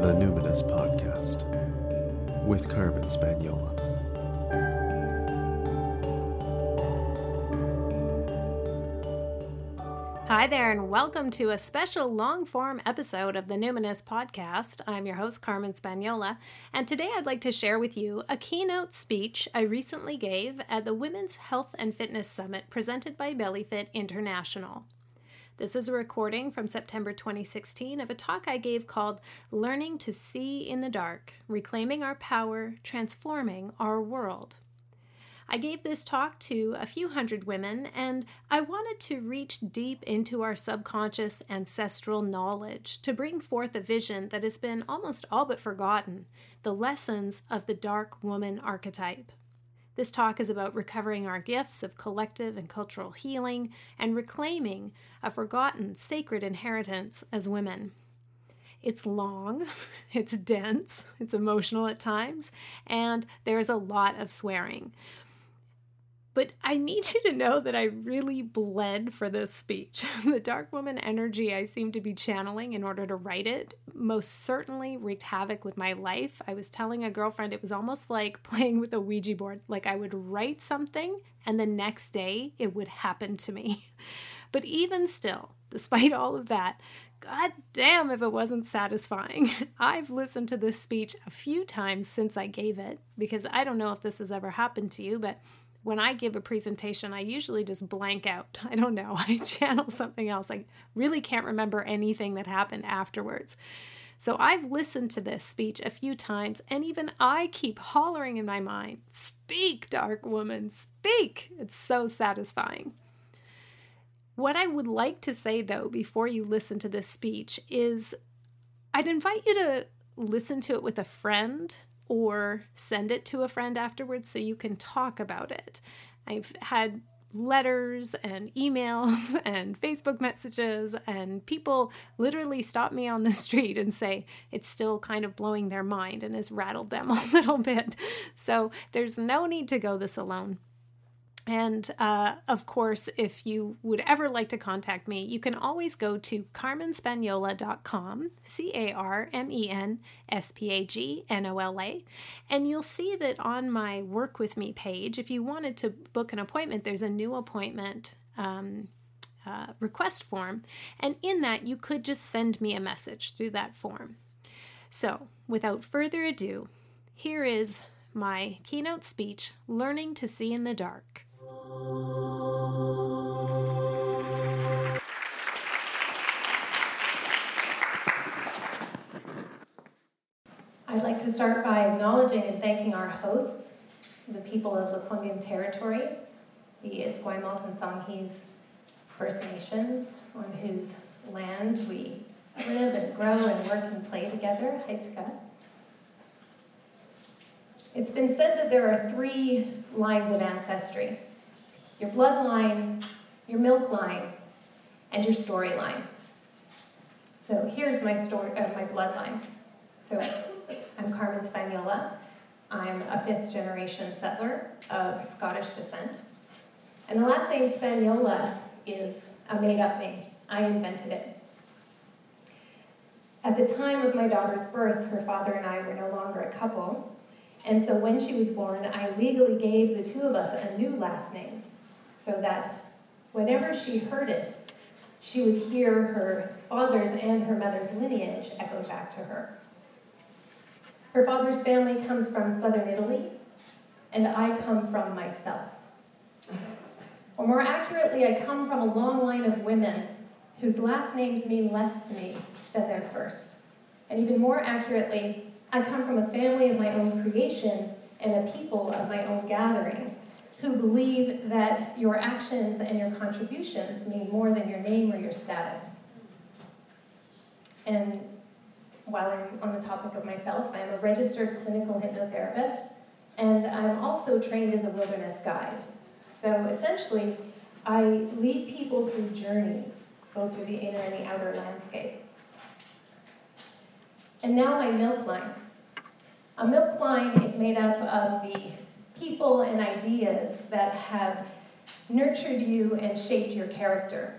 The Numinous Podcast with Carmen Spagnola. Hi there, and welcome to a special long form episode of the Numinous Podcast. I'm your host, Carmen Spagnola, and today I'd like to share with you a keynote speech I recently gave at the Women's Health and Fitness Summit presented by BellyFit International. This is a recording from September 2016 of a talk I gave called Learning to See in the Dark Reclaiming Our Power, Transforming Our World. I gave this talk to a few hundred women, and I wanted to reach deep into our subconscious ancestral knowledge to bring forth a vision that has been almost all but forgotten the lessons of the dark woman archetype. This talk is about recovering our gifts of collective and cultural healing and reclaiming a forgotten sacred inheritance as women. It's long, it's dense, it's emotional at times, and there's a lot of swearing. But I need you to know that I really bled for this speech. the dark woman energy I seem to be channeling in order to write it most certainly wreaked havoc with my life. I was telling a girlfriend it was almost like playing with a Ouija board. Like I would write something and the next day it would happen to me. But even still, despite all of that, God damn if it wasn't satisfying. I've listened to this speech a few times since I gave it because I don't know if this has ever happened to you, but when I give a presentation, I usually just blank out. I don't know. I channel something else. I really can't remember anything that happened afterwards. So I've listened to this speech a few times, and even I keep hollering in my mind, Speak, dark woman, speak! It's so satisfying. What I would like to say, though, before you listen to this speech is I'd invite you to listen to it with a friend or send it to a friend afterwards so you can talk about it. I've had letters and emails and Facebook messages, and people literally stop me on the street and say it's still kind of blowing their mind and has rattled them a little bit. So there's no need to go this alone. And uh, of course, if you would ever like to contact me, you can always go to carmenspagnola.com, C A R M E N S P A G N O L A, and you'll see that on my Work With Me page, if you wanted to book an appointment, there's a new appointment. Um, uh, request form, and in that you could just send me a message through that form. So, without further ado, here is my keynote speech Learning to See in the Dark. I'd like to start by acknowledging and thanking our hosts, the people of Lekwungen territory, the Esquimalt and Songhees First Nations, on whose land we live and grow and work and play together. Scott. It's been said that there are three lines of ancestry your bloodline, your milk line, and your storyline. So here's my story, uh, my bloodline. So I'm Carmen Spagnola. I'm a fifth generation settler of Scottish descent. And the last name Spagnola is a made up name. I invented it. At the time of my daughter's birth, her father and I were no longer a couple. And so when she was born, I legally gave the two of us a new last name so that whenever she heard it, she would hear her father's and her mother's lineage echo back to her. Her father's family comes from southern Italy, and I come from myself. Or more accurately, I come from a long line of women whose last names mean less to me than their first. And even more accurately, I come from a family of my own creation and a people of my own gathering who believe that your actions and your contributions mean more than your name or your status. And while I'm on the topic of myself, I'm a registered clinical hypnotherapist, and I'm also trained as a wilderness guide. So essentially, I lead people through journeys, both through the inner and the outer landscape. And now my milk line. A milk line is made up of the people and ideas that have nurtured you and shaped your character.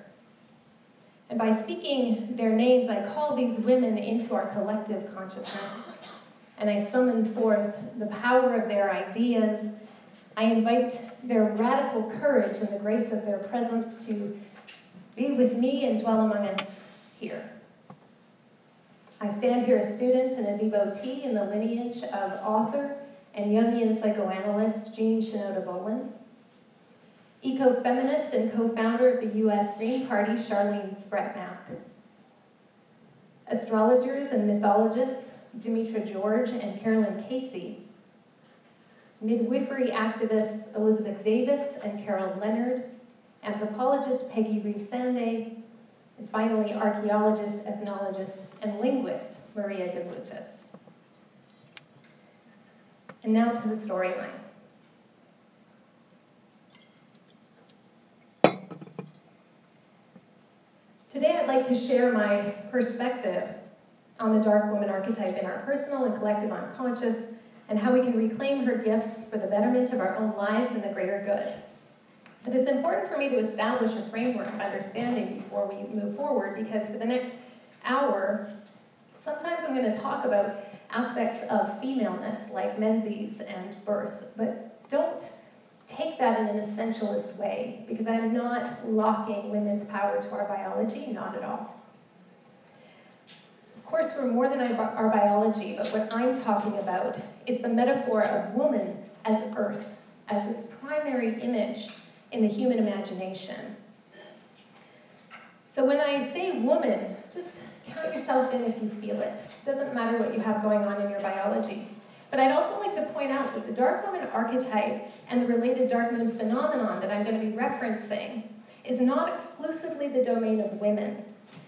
And by speaking their names, I call these women into our collective consciousness. And I summon forth the power of their ideas. I invite their radical courage and the grace of their presence to be with me and dwell among us here. I stand here a student and a devotee in the lineage of author and Jungian psychoanalyst Jean Shinoda Bolen, eco-feminist and co-founder of the U.S. Green Party Charlene Spretnak, astrologers and mythologists Demetra George and Caroline Casey, midwifery activists Elizabeth Davis and Carol Leonard, anthropologist Peggy Reeves Sanday, and finally, archaeologist, ethnologist, and linguist Maria Gimbutas. And now to the storyline. Today, I'd like to share my perspective on the dark woman archetype in our personal and collective unconscious, and how we can reclaim her gifts for the betterment of our own lives and the greater good. But it's important for me to establish a framework of understanding before we move forward because for the next hour, sometimes I'm going to talk about aspects of femaleness like menses and birth, but don't take that in an essentialist way because I'm not locking women's power to our biology, not at all. Of course, we're more than our biology, but what I'm talking about is the metaphor of woman as earth, as this primary image in the human imagination. So when I say woman, just count yourself in if you feel it. It doesn't matter what you have going on in your biology. But I'd also like to point out that the dark woman archetype and the related dark moon phenomenon that I'm going to be referencing is not exclusively the domain of women.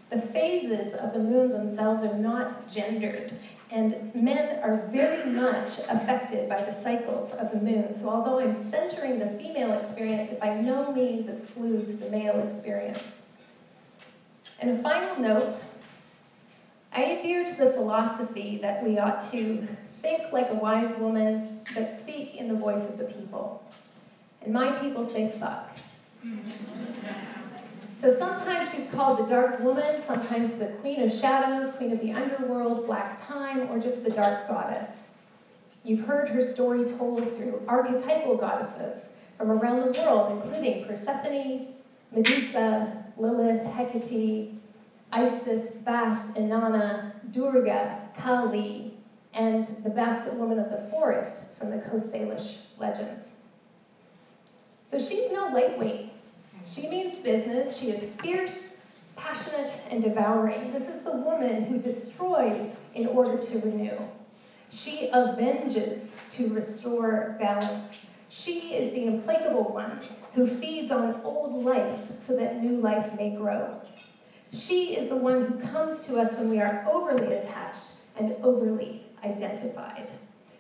The phases of the moon themselves are not gendered, and men are very much affected by the cycles of the moon. So, although I'm centering the female experience, it by no means excludes the male experience. And a final note I adhere to the philosophy that we ought to think like a wise woman, but speak in the voice of the people. And my people say fuck. So sometimes she's called the Dark Woman, sometimes the Queen of Shadows, Queen of the Underworld, Black Time, or just the Dark Goddess. You've heard her story told through archetypal goddesses from around the world, including Persephone, Medusa, Lilith, Hecate, Isis, Bast, Inanna, Durga, Kali, and the Basket Woman of the Forest from the Coast Salish legends. So she's no lightweight. She means business. She is fierce, passionate, and devouring. This is the woman who destroys in order to renew. She avenges to restore balance. She is the implacable one who feeds on old life so that new life may grow. She is the one who comes to us when we are overly attached and overly identified.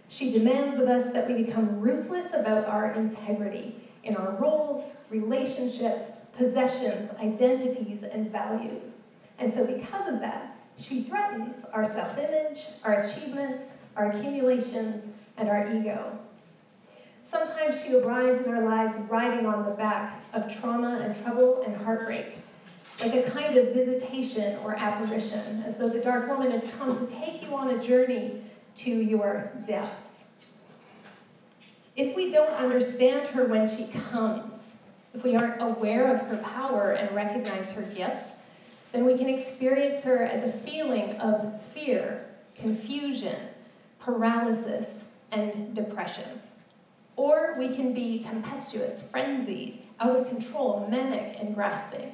She demands of us that we become ruthless about our integrity in our roles, relationships, possessions, identities, and values. And so, because of that, she threatens our self image, our achievements, our accumulations, and our ego. Sometimes she arrives in our lives riding on the back of trauma and trouble and heartbreak, like a kind of visitation or apparition, as though the dark woman has come to take you on a journey to your depths. If we don't understand her when she comes, if we aren't aware of her power and recognize her gifts, then we can experience her as a feeling of fear, confusion, paralysis, and depression. Or we can be tempestuous, frenzied, out of control, manic, and grasping.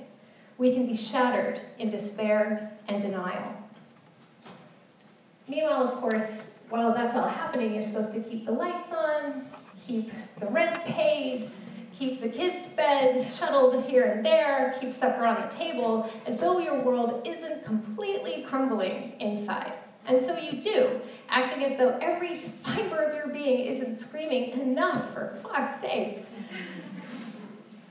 We can be shattered in despair and denial. Meanwhile, of course, while that's all happening, you're supposed to keep the lights on, keep the rent paid, keep the kids fed, shuttled here and there, keep supper on the table, as though your world isn't completely crumbling inside. And so you do, acting as though every fiber of your being isn't screaming, enough for fuck's sakes.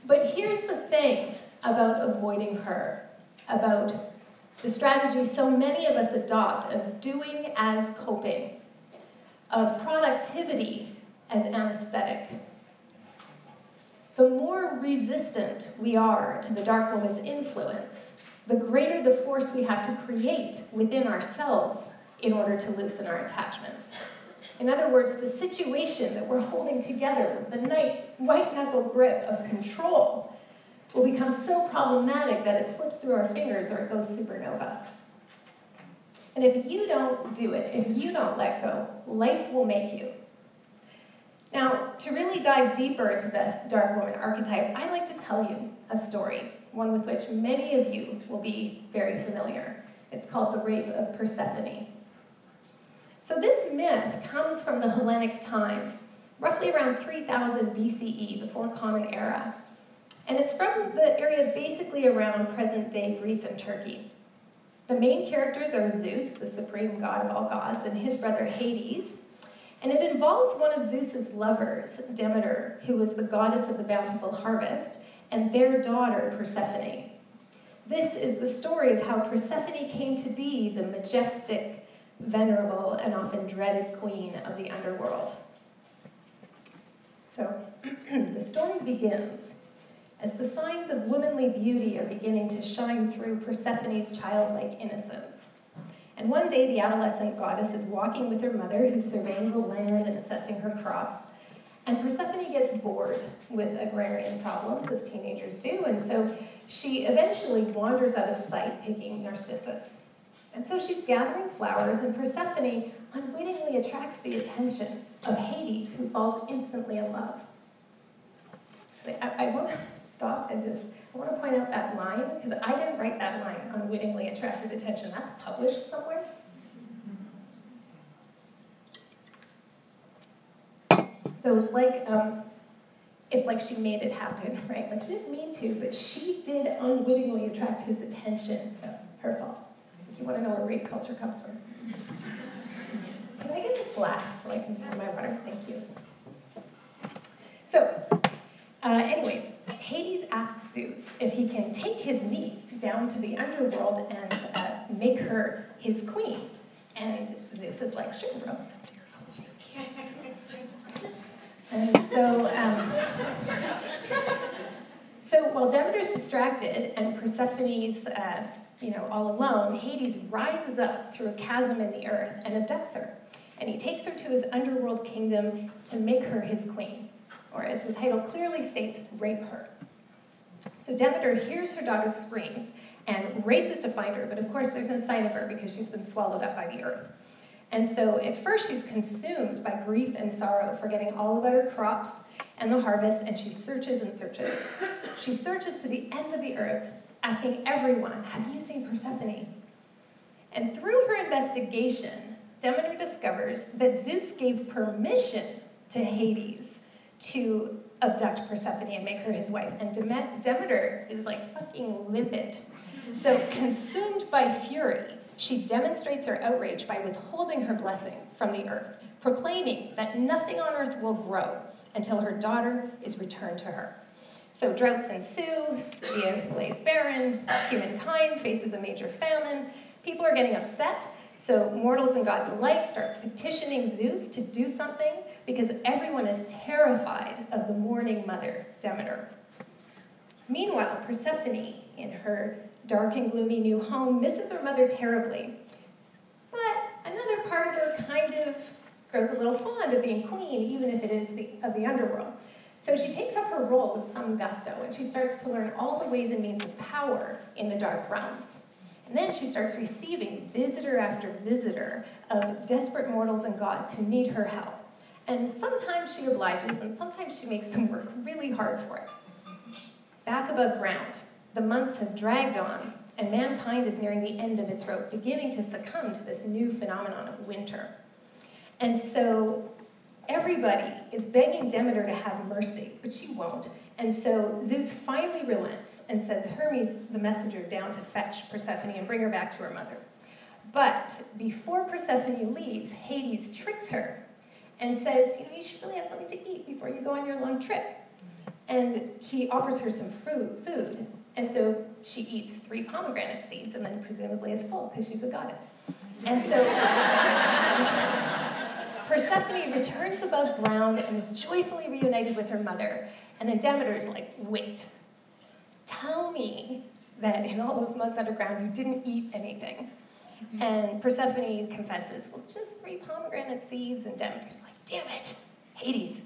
But here's the thing about avoiding her, about the strategy so many of us adopt of doing as coping, of productivity as anesthetic. The more resistant we are to the dark woman's influence, the greater the force we have to create within ourselves in order to loosen our attachments. In other words, the situation that we're holding together with the white knuckle grip of control will become so problematic that it slips through our fingers or it goes supernova. And if you don't do it, if you don't let go, life will make you. Now, to really dive deeper into the dark woman archetype, I'd like to tell you a story, one with which many of you will be very familiar. It's called The Rape of Persephone. So, this myth comes from the Hellenic time, roughly around 3000 BCE, before Common Era. And it's from the area basically around present day Greece and Turkey. The main characters are Zeus, the supreme god of all gods, and his brother Hades, and it involves one of Zeus's lovers, Demeter, who was the goddess of the bountiful harvest, and their daughter, Persephone. This is the story of how Persephone came to be the majestic, venerable, and often dreaded queen of the underworld. So, the story begins as the signs of womanly beauty are beginning to shine through Persephone's childlike innocence. And one day, the adolescent goddess is walking with her mother, who's surveying the land and assessing her crops. And Persephone gets bored with agrarian problems, as teenagers do, and so she eventually wanders out of sight picking narcissus. And so she's gathering flowers, and Persephone unwittingly attracts the attention of Hades, who falls instantly in love. So I, I to stop and just I want to point out that line because I didn't write that line, unwittingly attracted attention. That's published somewhere. So it's like um, it's like she made it happen, right? Like she didn't mean to, but she did unwittingly attract his attention. So her fault. If you want to know where rape culture comes from. Can I get a glass so I can pour my water? Thank you. So, uh, anyways, Hades asks Zeus if he can take his niece down to the underworld and uh, make her his queen. And Zeus is like, sure, bro. And so, um, so while Demeter's distracted and Persephone's, uh, you know, all alone, Hades rises up through a chasm in the earth and abducts her. And he takes her to his underworld kingdom to make her his queen or as the title clearly states, rape her. So Demeter hears her daughter's screams and races to find her, but of course there's no sign of her because she's been swallowed up by the earth. And so at first she's consumed by grief and sorrow, forgetting all about her crops and the harvest, and she searches and searches. She searches to the ends of the earth, asking everyone, Have you seen Persephone? And through her investigation, Demeter discovers that Zeus gave permission to Hades to abduct Persephone and make her his wife. And Demeter is like fucking livid. So, consumed by fury, she demonstrates her outrage by withholding her blessing from the earth, proclaiming that nothing on earth will grow until her daughter is returned to her. So, droughts ensue, the earth lays barren, humankind faces a major famine, people are getting upset, so mortals and gods alike start petitioning Zeus to do something because everyone is terrified of the mourning mother, Demeter. Meanwhile, Persephone, in her dark and gloomy new home, misses her mother terribly. But another part of her kind of grows a little fond of being queen, even if it is the, of the underworld. So she takes up her role with some gusto, and she starts to learn all the ways and means of power in the dark realms. And then she starts receiving visitor after visitor of desperate mortals and gods who need her help. And sometimes she obliges, and sometimes she makes them work really hard for it. Back above ground, the months have dragged on, and mankind is nearing the end of its rope, beginning to succumb to this new phenomenon of winter. And so everybody is begging Demeter to have mercy, but she won't. And so Zeus finally relents and sends Hermes, the messenger, down to fetch Persephone and bring her back to her mother. But before Persephone leaves, Hades tricks her and says, You know, you should really have something to eat before you go on your long trip. And he offers her some food. And so she eats three pomegranate seeds and then presumably is full because she's a goddess. And so Persephone returns above ground and is joyfully reunited with her mother. And then Demeter is like, wait, tell me that in all those months underground you didn't eat anything. Mm-hmm. And Persephone confesses, well, just three pomegranate seeds, and Demeter's like, damn it, Hades.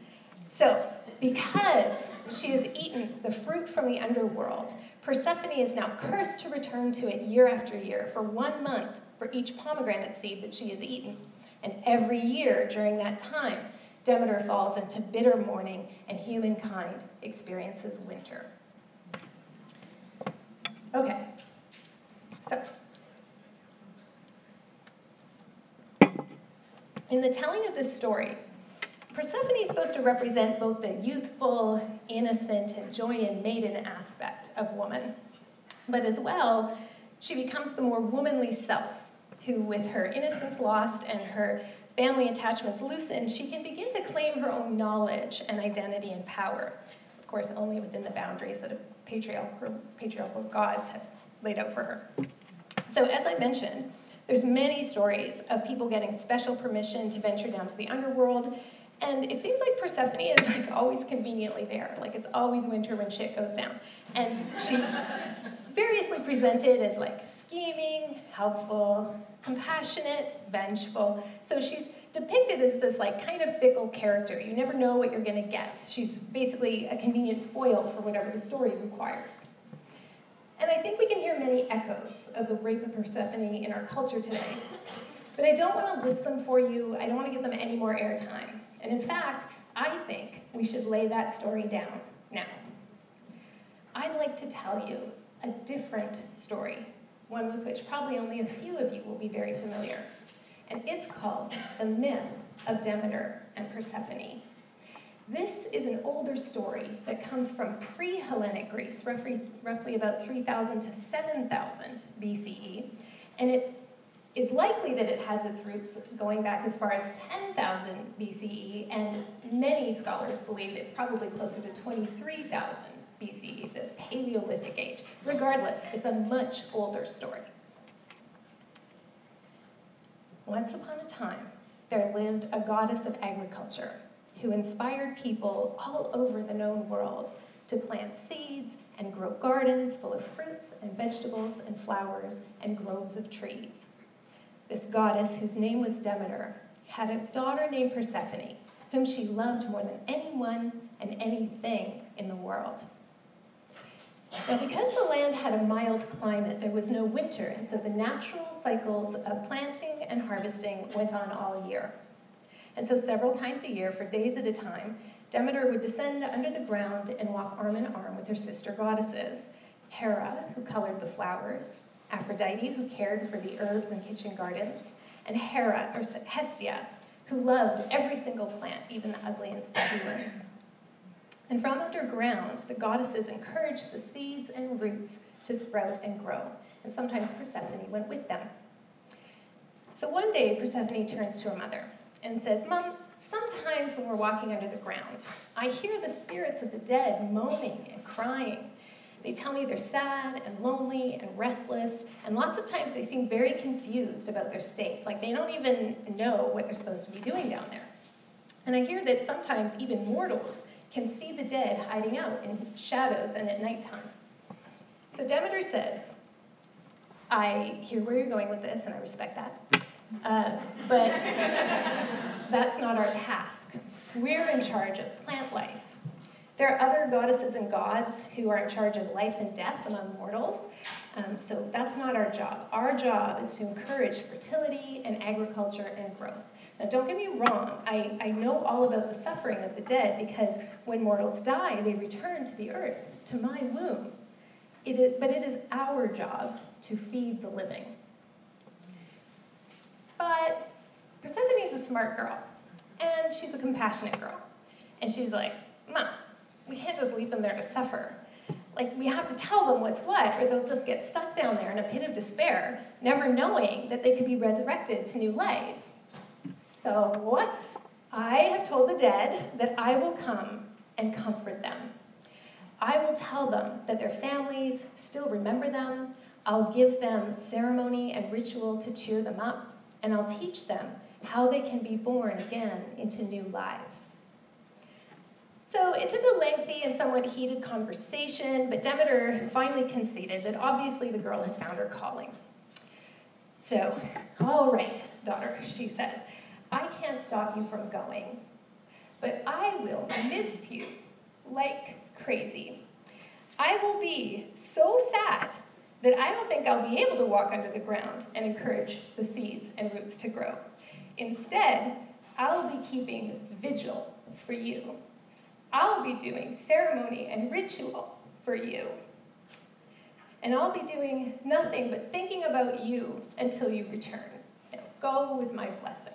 So, because she has eaten the fruit from the underworld, Persephone is now cursed to return to it year after year for one month for each pomegranate seed that she has eaten. And every year during that time, Demeter falls into bitter mourning and humankind experiences winter. Okay, so in the telling of this story, Persephone is supposed to represent both the youthful, innocent, and joy and maiden aspect of woman, but as well, she becomes the more womanly self, who, with her innocence lost and her family attachments loosened, she can begin to claim her own knowledge and identity and power. Of course, only within the boundaries that patriarchal, patriarchal gods have laid out for her. So, as I mentioned, there's many stories of people getting special permission to venture down to the underworld, and it seems like Persephone is like always conveniently there. Like it's always winter when shit goes down. And she's variously presented as like scheming, helpful, compassionate, vengeful. So she's depicted as this like kind of fickle character. You never know what you're going to get. She's basically a convenient foil for whatever the story requires. And I think we can hear many echoes of the rape of Persephone in our culture today. But I don't want to list them for you. I don't want to give them any more airtime. And in fact, I think we should lay that story down now. I'd like to tell you a different story, one with which probably only a few of you will be very familiar. And it's called The Myth of Demeter and Persephone. This is an older story that comes from pre Hellenic Greece, roughly, roughly about 3000 to 7000 BCE, and it is likely that it has its roots going back as far as 10,000 BCE, and many scholars believe it's probably closer to 23,000 BCE, the Paleolithic Age. Regardless, it's a much older story. Once upon a time, there lived a goddess of agriculture who inspired people all over the known world to plant seeds and grow gardens full of fruits and vegetables and flowers and groves of trees. This goddess, whose name was Demeter, had a daughter named Persephone, whom she loved more than anyone and anything in the world. Now, because the land had a mild climate, there was no winter, and so the natural cycles of planting and harvesting went on all year. And so, several times a year, for days at a time, Demeter would descend under the ground and walk arm in arm with her sister goddesses Hera, who colored the flowers, Aphrodite, who cared for the herbs and kitchen gardens, and Hera, or Hestia, who loved every single plant, even the ugly and stubby ones. And from underground, the goddesses encouraged the seeds and roots to sprout and grow, and sometimes Persephone went with them. So one day, Persephone turns to her mother and says, Mom, sometimes when we're walking under the ground, I hear the spirits of the dead moaning and crying. They tell me they're sad and lonely and restless, and lots of times they seem very confused about their state, like they don't even know what they're supposed to be doing down there. And I hear that sometimes even mortals can see the dead hiding out in shadows and at nighttime. So Demeter says, I hear where you're going with this, and I respect that. Uh, but that's not our task. We're in charge of plant life. There are other goddesses and gods who are in charge of life and death among mortals, um, so that's not our job. Our job is to encourage fertility and agriculture and growth. Now, don't get me wrong, I, I know all about the suffering of the dead because when mortals die, they return to the earth, to my womb. It is, but it is our job to feed the living. But Persephone is a smart girl, and she's a compassionate girl. And she's like, Mom, we can't just leave them there to suffer. Like, we have to tell them what's what, or they'll just get stuck down there in a pit of despair, never knowing that they could be resurrected to new life. So I have told the dead that I will come and comfort them. I will tell them that their families still remember them. I'll give them ceremony and ritual to cheer them up, and I'll teach them how they can be born again into new lives. So it took a lengthy and somewhat heated conversation, but Demeter finally conceded that obviously the girl had found her calling. So, all right, daughter, she says, I can't stop you from going, but I will miss you like crazy. I will be so sad that I don't think I'll be able to walk under the ground and encourage the seeds and roots to grow. Instead, I'll be keeping vigil for you. I'll be doing ceremony and ritual for you. And I'll be doing nothing but thinking about you until you return. go with my blessing.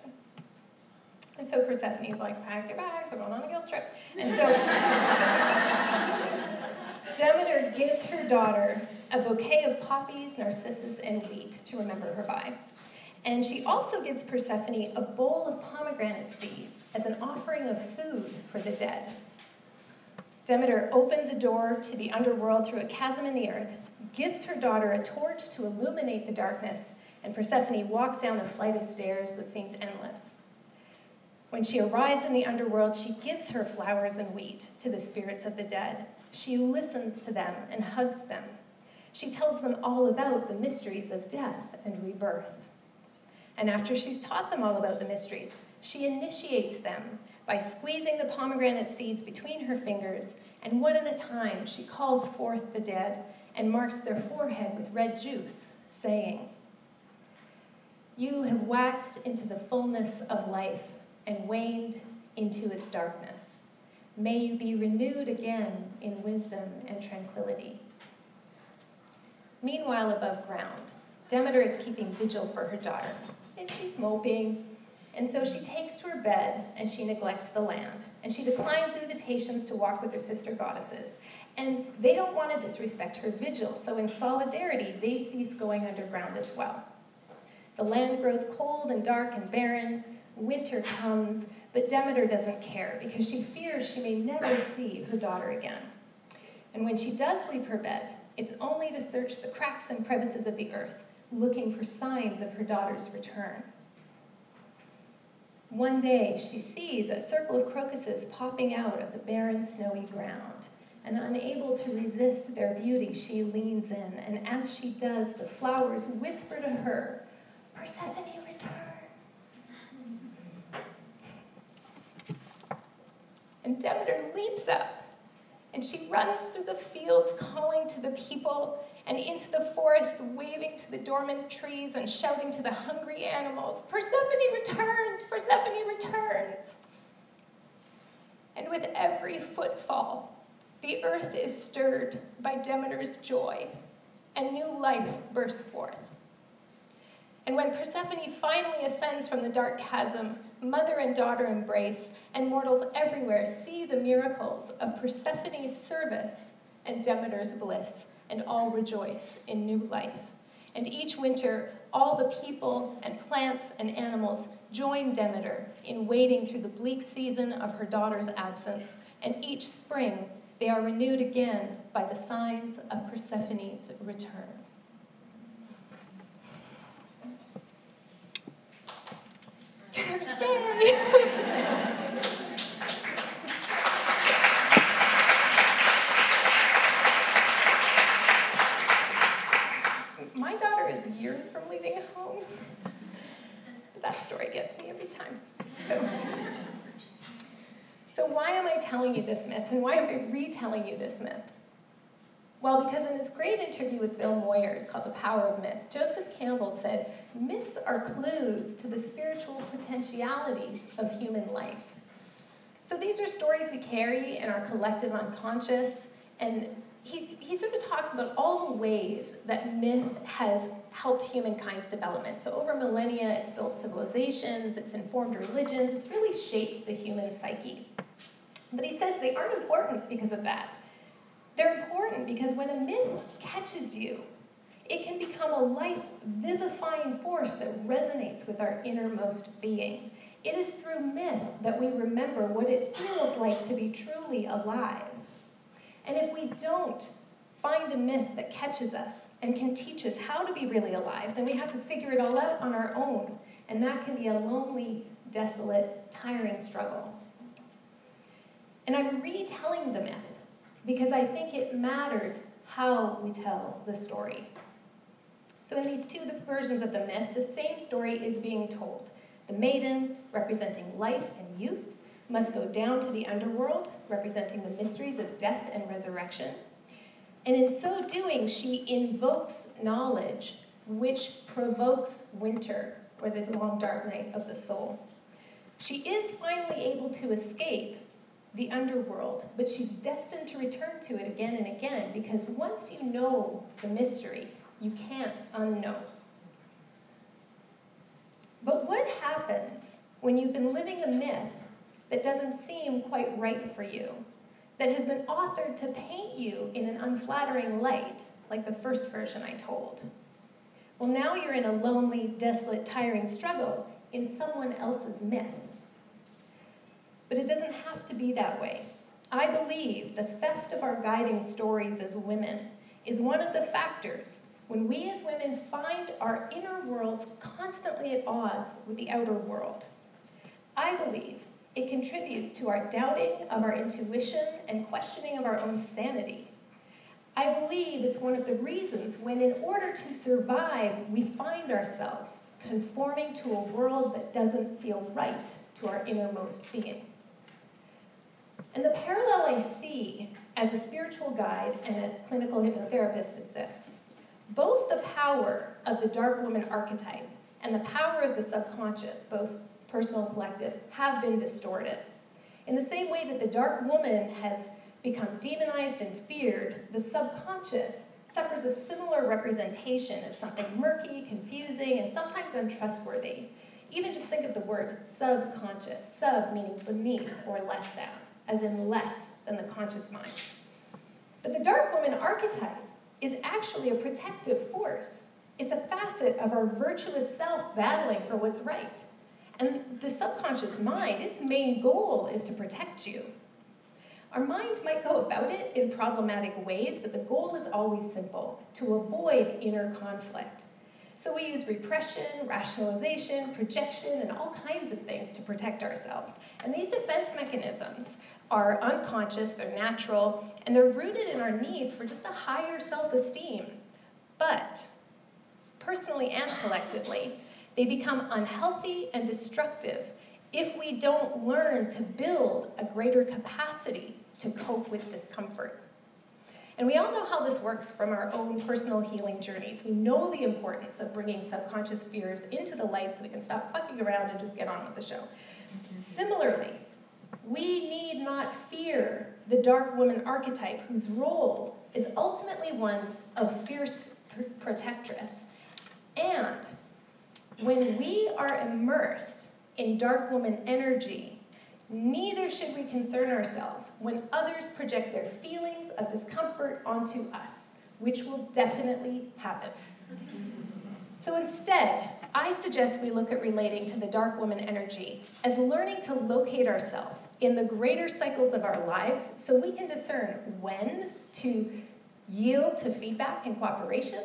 And so Persephone's like, pack your bags, we're going on a guilt trip. And so Demeter gives her daughter a bouquet of poppies, narcissus, and wheat to remember her by. And she also gives Persephone a bowl of pomegranate seeds as an offering of food for the dead. Demeter opens a door to the underworld through a chasm in the earth, gives her daughter a torch to illuminate the darkness, and Persephone walks down a flight of stairs that seems endless. When she arrives in the underworld, she gives her flowers and wheat to the spirits of the dead. She listens to them and hugs them. She tells them all about the mysteries of death and rebirth. And after she's taught them all about the mysteries, she initiates them by squeezing the pomegranate seeds between her fingers, and one at a time she calls forth the dead and marks their forehead with red juice, saying, You have waxed into the fullness of life and waned into its darkness. May you be renewed again in wisdom and tranquility. Meanwhile, above ground, Demeter is keeping vigil for her daughter, and she's moping and so she takes to her bed and she neglects the land. And she declines invitations to walk with her sister goddesses. And they don't want to disrespect her vigil, so in solidarity, they cease going underground as well. The land grows cold and dark and barren. Winter comes, but Demeter doesn't care because she fears she may never see her daughter again. And when she does leave her bed, it's only to search the cracks and crevices of the earth, looking for signs of her daughter's return. One day she sees a circle of crocuses popping out of the barren, snowy ground. And unable to resist their beauty, she leans in, and as she does, the flowers whisper to her, Persephone returns. And Demeter leaps up, and she runs through the fields, calling to the people and into the forest, waving to the dormant trees and shouting to the hungry animals, Persephone returns! Persephone returns! And with every footfall, the earth is stirred by Demeter's joy, and new life bursts forth. And when Persephone finally ascends from the dark chasm, mother and daughter embrace, and mortals everywhere see the miracles of Persephone's service and Demeter's bliss and all rejoice in new life. And each winter, all the people and plants and animals join Demeter in waiting through the bleak season of her daughter's absence. And each spring, they are renewed again by the signs of Persephone's return. Yay! My daughter is years from leaving home. But that story gets me every time. So, so why am I telling you this myth, and why am I retelling you this myth? Well, because in this great interview with Bill Moyers called The Power of Myth, Joseph Campbell said, Myths are clues to the spiritual potentialities of human life. So these are stories we carry in our collective unconscious, and he, he sort of talks about all the ways that myth has helped humankind's development. So over millennia, it's built civilizations, it's informed religions, it's really shaped the human psyche. But he says they aren't important because of that. They're important because when a myth catches you, it can become a life vivifying force that resonates with our innermost being. It is through myth that we remember what it feels like to be truly alive. And if we don't find a myth that catches us and can teach us how to be really alive, then we have to figure it all out on our own. And that can be a lonely, desolate, tiring struggle. And I'm retelling the myth because I think it matters how we tell the story. So, in these two versions of the myth, the same story is being told. The maiden, representing life and youth, must go down to the underworld, representing the mysteries of death and resurrection. And in so doing, she invokes knowledge, which provokes winter, or the long dark night of the soul. She is finally able to escape the underworld, but she's destined to return to it again and again because once you know the mystery, you can't unknow. But what happens when you've been living a myth that doesn't seem quite right for you, that has been authored to paint you in an unflattering light, like the first version I told? Well, now you're in a lonely, desolate, tiring struggle in someone else's myth. But it doesn't have to be that way. I believe the theft of our guiding stories as women is one of the factors when we as women find our inner worlds constantly at odds with the outer world. I believe it contributes to our doubting of our intuition and questioning of our own sanity. I believe it's one of the reasons when, in order to survive, we find ourselves conforming to a world that doesn't feel right to our innermost being. And the parallel I see as a spiritual guide and a clinical hypnotherapist is this both the power of the dark woman archetype and the power of the subconscious, both personal and collective, have been distorted. In the same way that the dark woman has become demonized and feared, the subconscious suffers a similar representation as something murky, confusing, and sometimes untrustworthy. Even just think of the word subconscious, sub meaning beneath or less than, as in less than the conscious mind. But the dark woman archetype is actually a protective force. It's a facet of our virtuous self battling for what's right. And the subconscious mind, its main goal is to protect you. Our mind might go about it in problematic ways, but the goal is always simple to avoid inner conflict. So we use repression, rationalization, projection, and all kinds of things to protect ourselves. And these defense mechanisms are unconscious, they're natural, and they're rooted in our need for just a higher self esteem. But, personally and collectively, they become unhealthy and destructive if we don't learn to build a greater capacity to cope with discomfort. And we all know how this works from our own personal healing journeys. We know the importance of bringing subconscious fears into the light so we can stop fucking around and just get on with the show. Mm-hmm. Similarly, we need not fear the dark woman archetype whose role is ultimately one of fierce protectress. And when we are immersed in dark woman energy, neither should we concern ourselves when others project their feelings of discomfort onto us, which will definitely happen. So instead, I suggest we look at relating to the dark woman energy as learning to locate ourselves in the greater cycles of our lives so we can discern when to yield to feedback and cooperation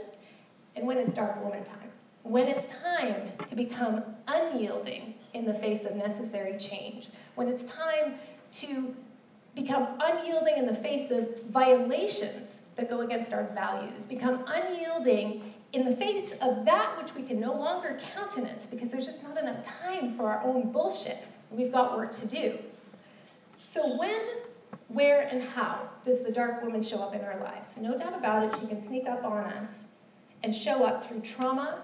and when it's dark woman time. When it's time to become unyielding in the face of necessary change. When it's time to become unyielding in the face of violations that go against our values, become unyielding in the face of that which we can no longer countenance because there's just not enough time for our own bullshit. We've got work to do. So, when, where, and how does the dark woman show up in our lives? No doubt about it, she can sneak up on us and show up through trauma,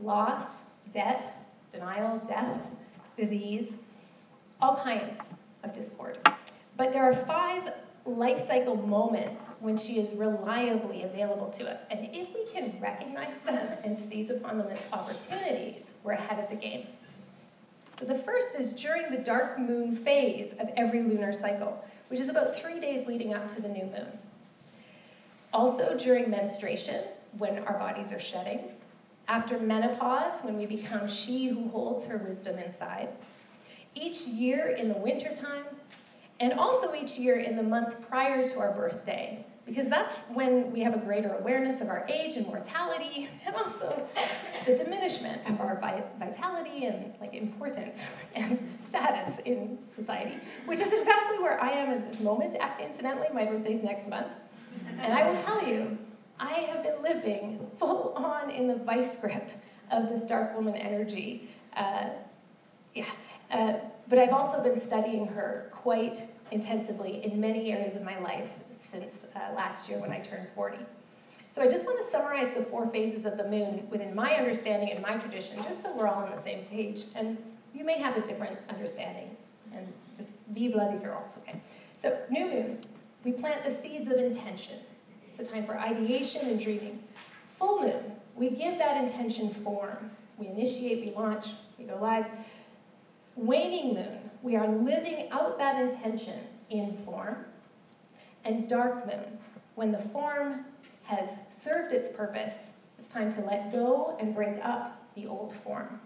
loss, debt, denial, death, disease, all kinds of discord. But there are five life cycle moments when she is reliably available to us. And if we can recognize them and seize upon them as opportunities, we're ahead of the game. So the first is during the dark moon phase of every lunar cycle, which is about three days leading up to the new moon. Also during menstruation, when our bodies are shedding. After menopause, when we become she who holds her wisdom inside. Each year in the wintertime, and also each year in the month prior to our birthday, because that's when we have a greater awareness of our age and mortality, and also the diminishment of our vitality and like importance and status in society, which is exactly where I am at this moment. Incidentally, my birthday's next month. And I will tell you, I have been living full on in the vice grip of this dark woman energy. Uh, yeah. Uh, but I've also been studying her quite intensively in many areas of my life since uh, last year when I turned 40. So I just want to summarize the four phases of the moon within my understanding and my tradition, just so we're all on the same page. And you may have a different understanding. And just vive la différence, okay? So, new moon, we plant the seeds of intention. It's time for ideation and dreaming. Full moon, we give that intention form. We initiate, we launch, we go live. Waning moon, we are living out that intention in form. And dark moon, when the form has served its purpose, it's time to let go and break up the old form.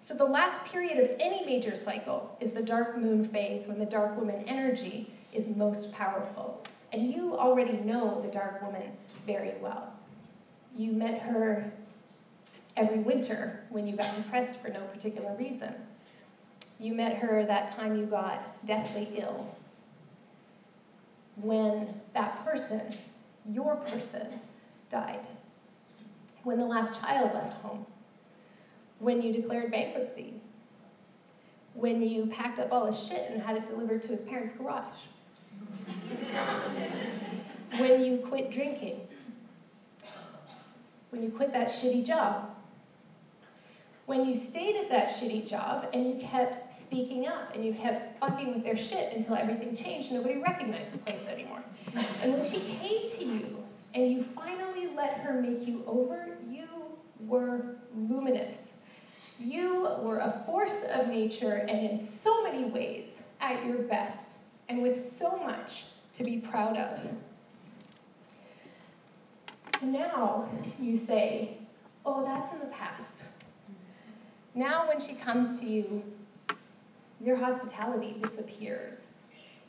So, the last period of any major cycle is the dark moon phase when the dark woman energy is most powerful. And you already know the dark woman very well. You met her every winter when you got depressed for no particular reason. You met her that time you got deathly ill. When that person, your person, died. When the last child left home. When you declared bankruptcy. When you packed up all his shit and had it delivered to his parents' garage. When you quit drinking. When you quit that shitty job when you stayed at that shitty job and you kept speaking up and you kept fucking with their shit until everything changed, nobody recognized the place anymore. And when she came to you and you finally let her make you over, you were luminous. You were a force of nature and in so many ways at your best and with so much to be proud of. Now you say, oh, that's in the past. Now, when she comes to you, your hospitality disappears.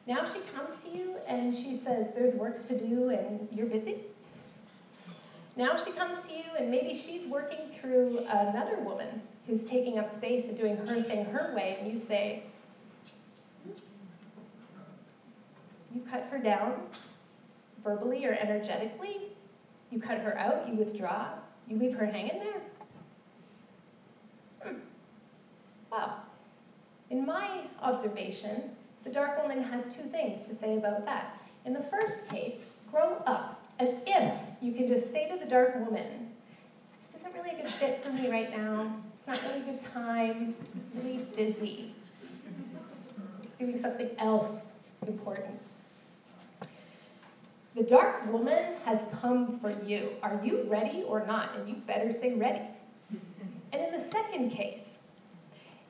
Now she comes to you and she says, There's works to do and you're busy. Now she comes to you and maybe she's working through another woman who's taking up space and doing her thing her way, and you say, You cut her down verbally or energetically. You cut her out, you withdraw, you leave her hanging there. Hmm. Well, in my observation, the dark woman has two things to say about that. In the first case, grow up, as if you can just say to the dark woman, this isn't really a good fit for me right now. It's not really a good time. I'm really busy. Doing something else important. The dark woman has come for you. Are you ready or not? And you better say ready. And in the second case,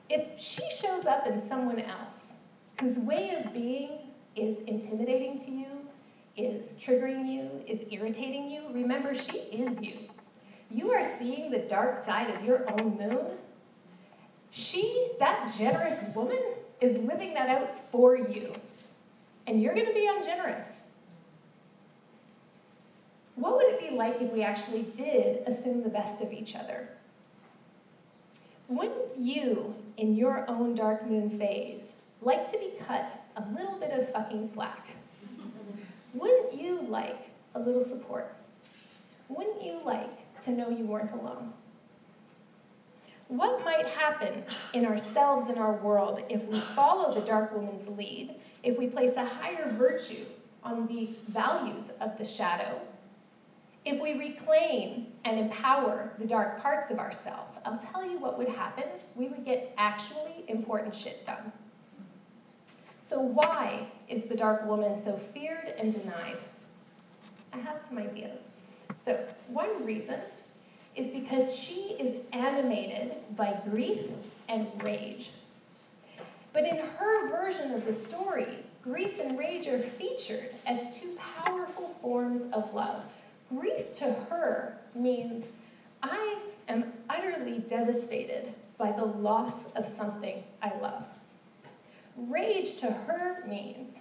if she shows up in someone else whose way of being is intimidating to you, is triggering you, is irritating you, remember she is you. You are seeing the dark side of your own moon. She, that generous woman, is living that out for you. And you're going to be ungenerous. What would it be like if we actually did assume the best of each other? Wouldn't you, in your own dark moon phase, like to be cut a little bit of fucking slack? Wouldn't you like a little support? Wouldn't you like to know you weren't alone? What might happen in ourselves and our world if we follow the dark woman's lead, if we place a higher virtue on the values of the shadow if we reclaim and empower the dark parts of ourselves, I'll tell you what would happen. We would get actually important shit done. So, why is the dark woman so feared and denied? I have some ideas. So, one reason is because she is animated by grief and rage. But in her version of the story, grief and rage are featured as two powerful forms of love Grief to her means I am utterly devastated by the loss of something I love. Rage to her means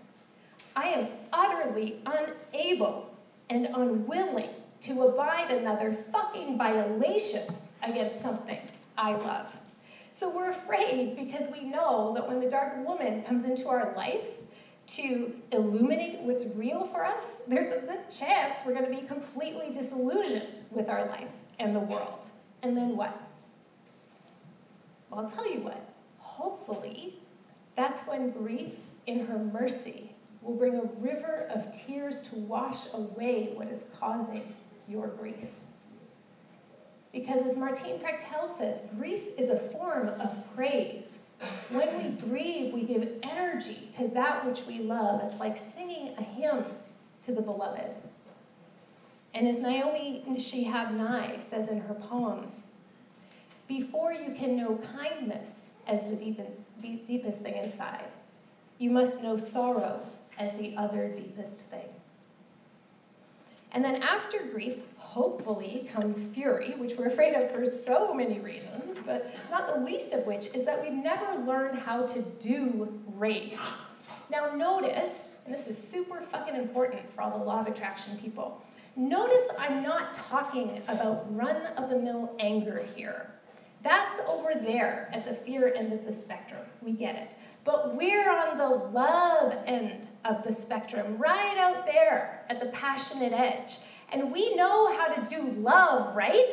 I am utterly unable and unwilling to abide another fucking violation against something I love. So we're afraid because we know that when the dark woman comes into our life to illuminate what's real for us, there's a good chance we're going to be completely disillusioned with our life and the world. And then what? Well, I'll tell you what. Hopefully, that's when grief, in her mercy, will bring a river of tears to wash away what is causing your grief. Because as Martín Prechtel says, grief is a form of praise. When we grieve, we give energy to that which we love. It's like singing a hymn to the beloved. And as Naomi Shihab Nye says in her poem, before you can know kindness as the deepest, deepest thing inside, you must know sorrow as the other deepest thing. And then after grief, hopefully, comes fury, which we're afraid of for so many reasons, but not the least of which is that we've never learned how to do rage. Now, notice, and this is super fucking important for all the law of attraction people, notice I'm not talking about run of the mill anger here. That's over there at the fear end of the spectrum. We get it. But we're on the love end of the spectrum, right out there at the passionate edge. And we know how to do love, right?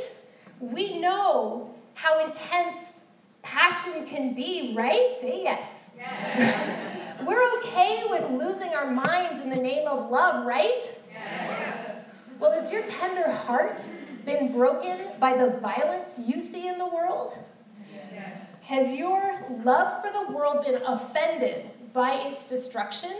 We know how intense passion can be, right? Say yes. yes. we're okay with losing our minds in the name of love, right? Yes. Well, has your tender heart been broken by the violence you see in the world? Has your love for the world been offended by its destruction?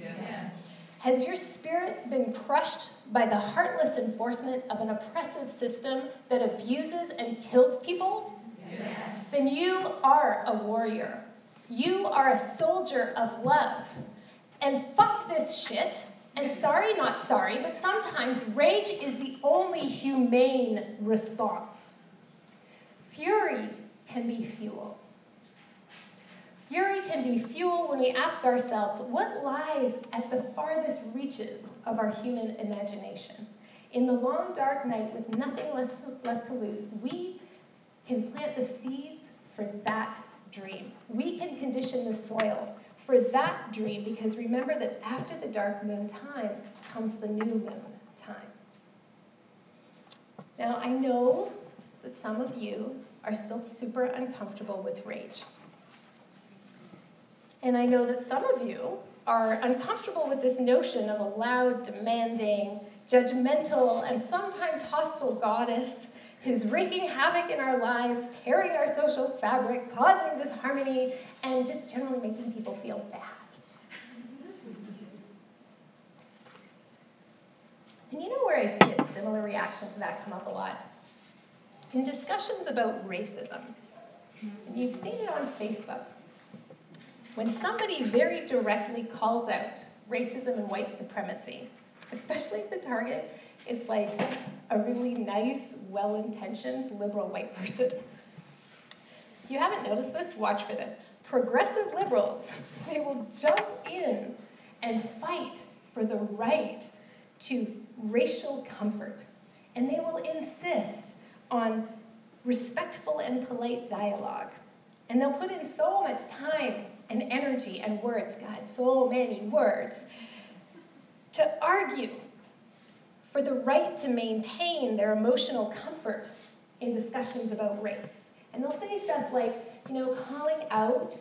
Yes. Has your spirit been crushed by the heartless enforcement of an oppressive system that abuses and kills people? Yes. Then you are a warrior. You are a soldier of love. And fuck this shit. And sorry, not sorry, but sometimes rage is the only humane response. Fury can be fuel. Fury can be fuel when we ask ourselves what lies at the farthest reaches of our human imagination. In the long dark night with nothing left to lose, we can plant the seeds for that dream. We can condition the soil for that dream because remember that after the dark moon time comes the new moon time. Now, I know that some of you are still super uncomfortable with rage. And I know that some of you are uncomfortable with this notion of a loud, demanding, judgmental, and sometimes hostile goddess who's wreaking havoc in our lives, tearing our social fabric, causing disharmony, and just generally making people feel bad. And you know where I see a similar reaction to that come up a lot? In discussions about racism. And you've seen it on Facebook. When somebody very directly calls out racism and white supremacy, especially if the target is like a really nice, well intentioned liberal white person. If you haven't noticed this, watch for this. Progressive liberals, they will jump in and fight for the right to racial comfort. And they will insist on respectful and polite dialogue. And they'll put in so much time and energy and words, God, so many words, to argue for the right to maintain their emotional comfort in discussions about race. And they'll say stuff like, you know, calling out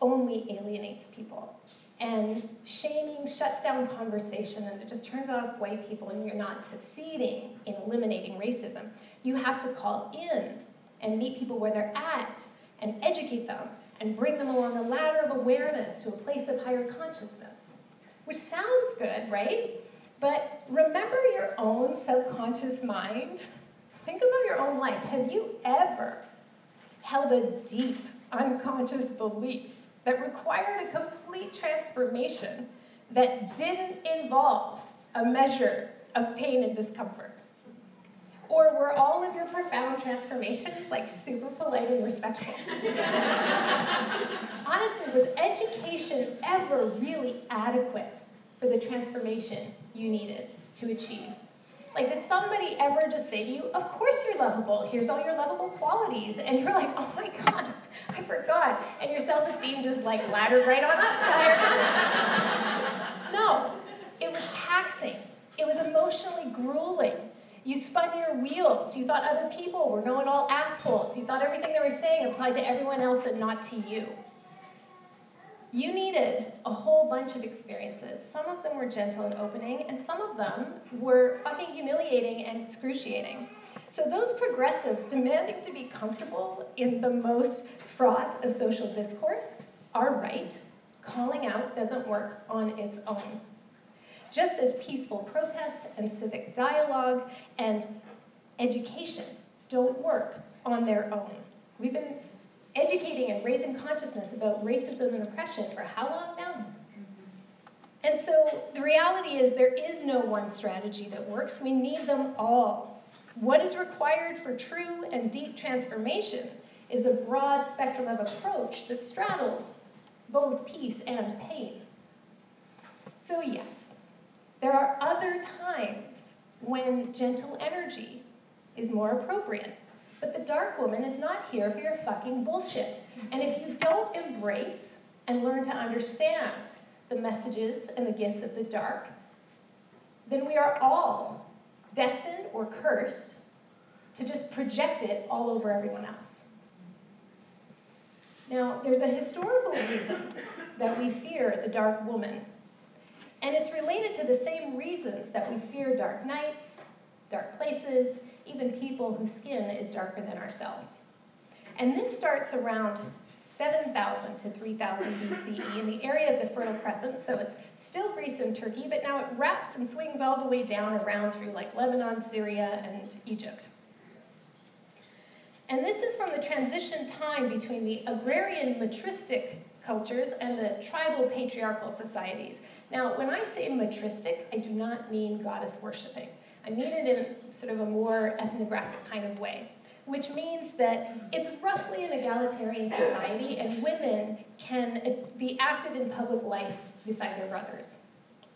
only alienates people. And shaming shuts down conversation and it just turns off white people and you're not succeeding in eliminating racism. You have to call in and meet people where they're at and educate them and bring them along a ladder of awareness to a place of higher consciousness. Which sounds good, right? But remember your own subconscious mind. Think about your own life. Have you ever held a deep unconscious belief that required a complete transformation that didn't involve a measure of pain and discomfort? Or were all of your profound transformations like super polite and respectful? Honestly, was education ever really adequate for the transformation you needed to achieve? Like, did somebody ever just say to you, Of course you're lovable, here's all your lovable qualities? And you're like, Oh my God, I forgot. And your self esteem just like laddered right on up to higher No, it was taxing, it was emotionally grueling. You spun your wheels. You thought other people were know it all assholes. You thought everything they were saying applied to everyone else and not to you. You needed a whole bunch of experiences. Some of them were gentle and opening, and some of them were fucking humiliating and excruciating. So, those progressives demanding to be comfortable in the most fraught of social discourse are right. Calling out doesn't work on its own. Just as peaceful protest and civic dialogue and education don't work on their own. We've been educating and raising consciousness about racism and oppression for how long now? And so the reality is there is no one strategy that works. We need them all. What is required for true and deep transformation is a broad spectrum of approach that straddles both peace and pain. So, yes, there are other times when gentle energy is more appropriate. But the dark woman is not here for your fucking bullshit. And if you don't embrace and learn to understand the messages and the gifts of the dark, then we are all destined or cursed to just project it all over everyone else. Now, there's a historical reason that we fear the dark woman, and it's related to the same reasons that we fear dark nights, dark places, even people whose skin is darker than ourselves. And this starts around 7,000 to 3,000 BCE in the area of the Fertile Crescent, so it's still Greece and Turkey, but now it wraps and swings all the way down around through like Lebanon, Syria, and Egypt. And this is from the transition time between the agrarian matristic cultures and the tribal patriarchal societies. Now, when I say matristic, I do not mean goddess worshipping. I mean it in sort of a more ethnographic kind of way, which means that it's roughly an egalitarian society and women can be active in public life beside their brothers.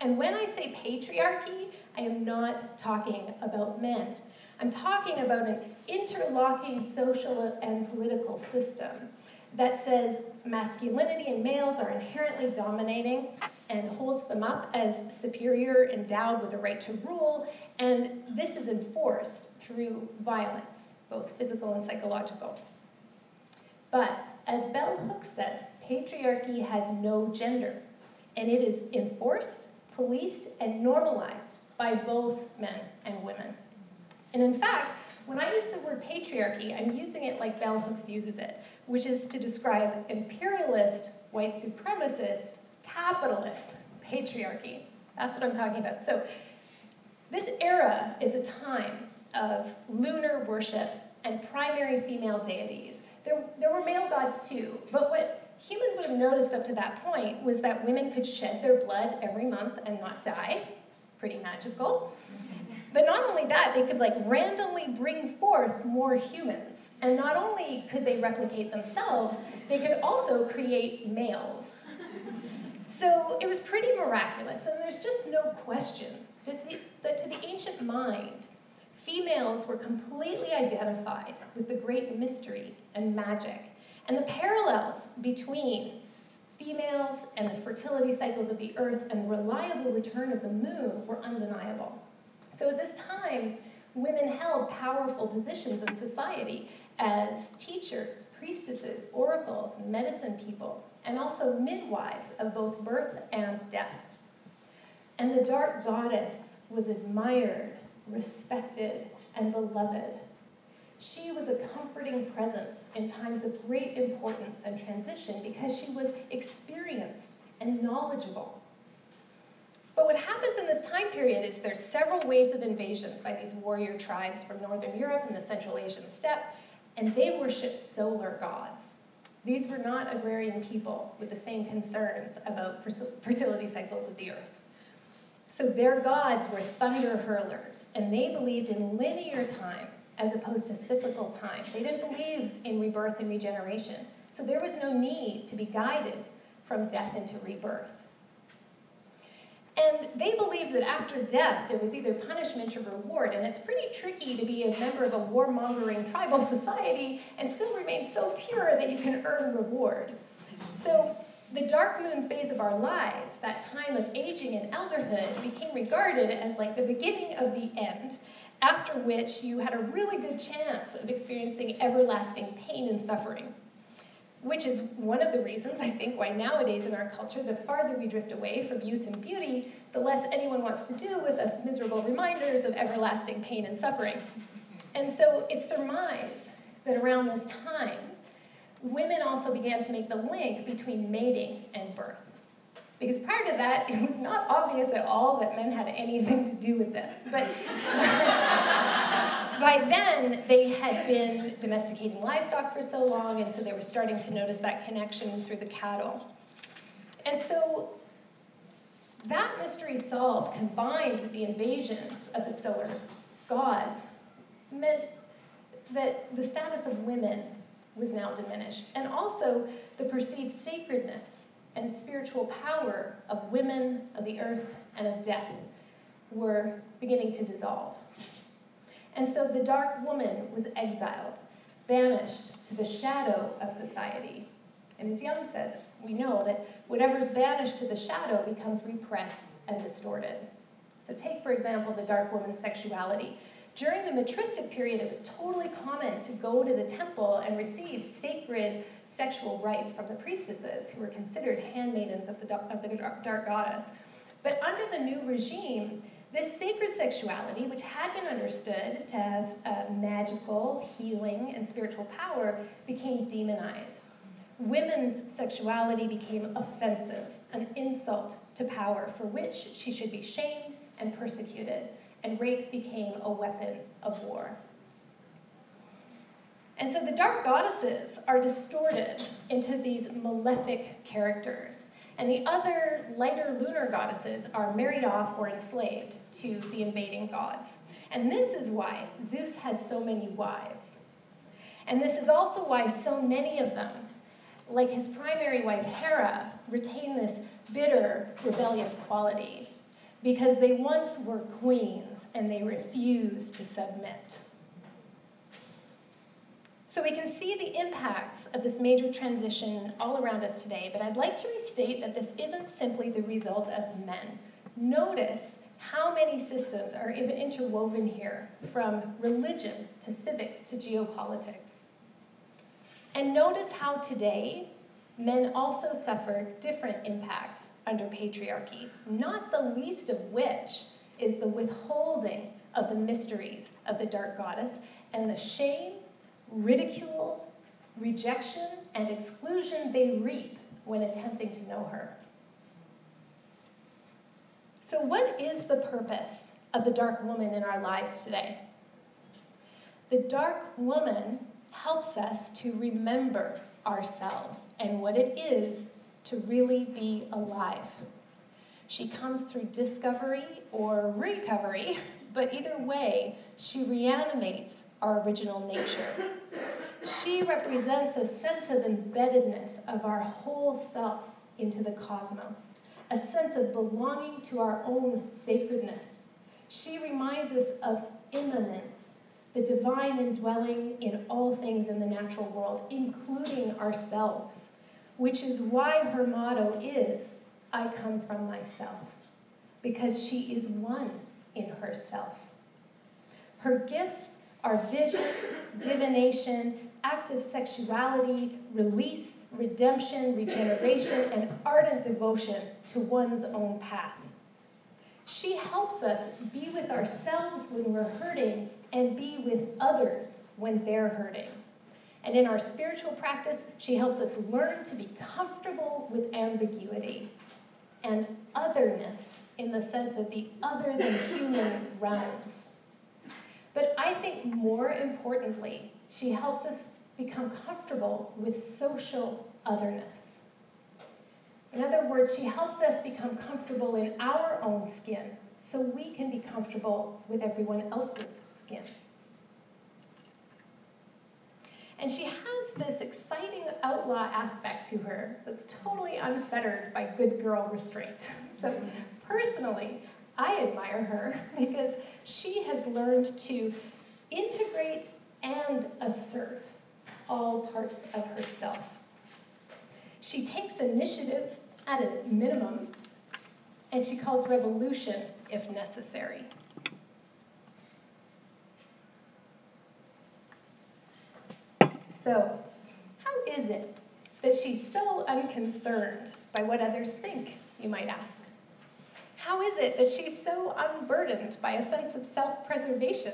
And when I say patriarchy, I am not talking about men. I'm talking about an interlocking social and political system that says masculinity in males are inherently dominating and holds them up as superior, endowed with a right to rule, and this is enforced through violence, both physical and psychological. But as Bell Hooks says, patriarchy has no gender, and it is enforced, policed, and normalized by both men and women. And in fact, when I use the word patriarchy, I'm using it like Bell Hooks uses it, which is to describe imperialist, white supremacist, capitalist patriarchy. That's what I'm talking about. So, this era is a time of lunar worship and primary female deities. There, there were male gods too, but what humans would have noticed up to that point was that women could shed their blood every month and not die. Pretty magical. But not only that, they could like randomly bring forth more humans. And not only could they replicate themselves, they could also create males. So it was pretty miraculous, and there's just no question that, to the ancient mind, females were completely identified with the great mystery and magic, and the parallels between females and the fertility cycles of the earth and the reliable return of the moon were undeniable. So at this time, women held powerful positions in society as teachers, priestesses, oracles, medicine people, and also midwives of both birth and death. And the dark goddess was admired, respected, and beloved. She was a comforting presence in times of great importance and transition because she was experienced and knowledgeable. But what happens in this time period is there's several waves of invasions by these warrior tribes from Northern Europe and the Central Asian steppe, and they worship solar gods. These were not agrarian people with the same concerns about fertility cycles of the earth. So their gods were thunder hurlers, and they believed in linear time as opposed to cyclical time. They didn't believe in rebirth and regeneration. So there was no need to be guided from death into rebirth. And they believed that after death, there was either punishment or reward. And it's pretty tricky to be a member of a warmongering tribal society and still remain so pure that you can earn reward. So, the dark moon phase of our lives, that time of aging and elderhood, became regarded as like the beginning of the end, after which you had a really good chance of experiencing everlasting pain and suffering which is one of the reasons I think why nowadays in our culture, the farther we drift away from youth and beauty, the less anyone wants to do with us miserable reminders of everlasting pain and suffering. And so it's surmised that around this time, women also began to make the link between mating and birth. Because prior to that, it was not obvious at all that men had anything to do with this. But by then, they had been domesticating livestock for so long, and so they were starting to notice that connection through the cattle. And so that mystery solved, combined with the invasions of the solar gods, meant that the status of women was now diminished, and also the perceived sacredness and spiritual power of women, of the earth, and of death were beginning to dissolve. And so the dark woman was exiled, banished to the shadow of society. And as Jung says, we know that whatever's banished to the shadow becomes repressed and distorted. So, take, for example, the dark woman's sexuality. During the matristic period, it was totally common to go to the temple and receive sacred sexual rites from the priestesses, who were considered handmaidens of the, of the dark goddess. But under the new regime, this sacred sexuality, which had been understood to have uh, magical, healing, and spiritual power, became demonized. Women's sexuality became offensive, an insult to power for which she should be shamed and persecuted, and rape became a weapon of war. And so the dark goddesses are distorted into these malefic characters and the other lighter lunar goddesses are married off or enslaved to the invading gods. And this is why Zeus has so many wives. And this is also why so many of them, like his primary wife Hera, retain this bitter, rebellious quality because they once were queens and they refused to submit. So we can see the impacts of this major transition all around us today, but I'd like to restate that this isn't simply the result of men. Notice how many systems are even interwoven here, from religion to civics to geopolitics. And notice how today men also suffer different impacts under patriarchy, not the least of which is the withholding of the mysteries of the dark goddess and the shame ridicule, rejection, and exclusion they reap when attempting to know her. So, what is the purpose of the dark woman in our lives today? The dark woman helps us to remember ourselves and what it is to really be alive. She comes through discovery or recovery, but either way, she reanimates our original nature. She represents a sense of embeddedness of our whole self into the cosmos, a sense of belonging to our own sacredness. She reminds us of immanence, the divine indwelling in all things in the natural world, including ourselves, which is why her motto is I come from myself, because she is one in herself. Her gifts are vision, divination, active sexuality, release, redemption, regeneration, and ardent devotion to one's own path. She helps us be with ourselves when we're hurting and be with others when they're hurting. And in our spiritual practice, she helps us learn to be comfortable with ambiguity and otherness in the sense of the other than human realms. But I think more importantly, she helps us become comfortable with social otherness. In other words, she helps us become comfortable in our own skin so we can be comfortable with everyone else's skin. And she has this exciting outlaw aspect to her that's totally unfettered by good girl restraint. So, personally, I admire her because she has learned to integrate and assert all parts of herself. She takes initiative at a minimum, and she calls revolution if necessary. So, how is it that she's so unconcerned by what others think, you might ask? How is it that she's so unburdened by a sense of self preservation?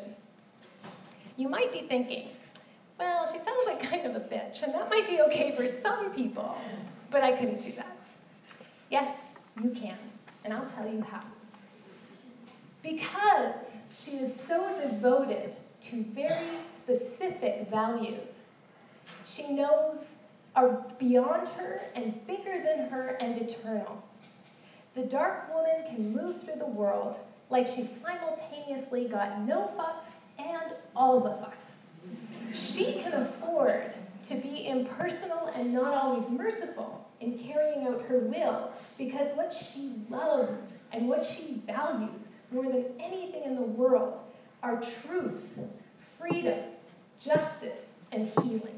You might be thinking, well, she sounds like kind of a bitch, and that might be okay for some people, but I couldn't do that. Yes, you can, and I'll tell you how. Because she is so devoted to very specific values, she knows are beyond her and bigger than her and eternal. The dark woman can move through the world like she's simultaneously got no fucks and all the fucks. She can afford to be impersonal and not always merciful in carrying out her will because what she loves and what she values more than anything in the world are truth, freedom, justice, and healing.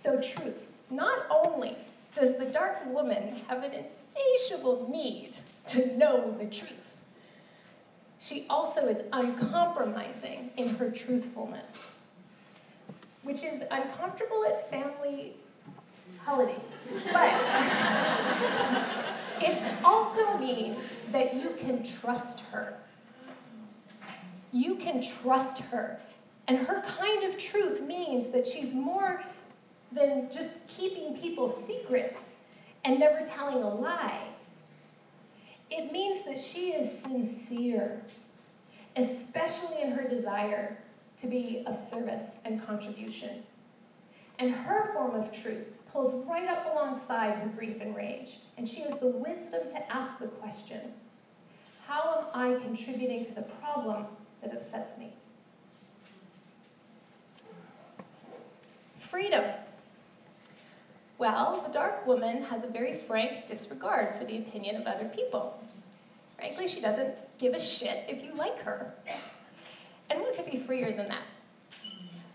So, truth. Not only does the dark woman have an insatiable need to know the truth, she also is uncompromising in her truthfulness, which is uncomfortable at family holidays. But it also means that you can trust her. You can trust her. And her kind of truth means that she's more than just keeping people's secrets and never telling a lie. It means that she is sincere, especially in her desire to be of service and contribution. And her form of truth pulls right up alongside her grief and rage, and she has the wisdom to ask the question How am I contributing to the problem that upsets me? Freedom. Well, the dark woman has a very frank disregard for the opinion of other people. Frankly, she doesn't give a shit if you like her. And what could be freer than that?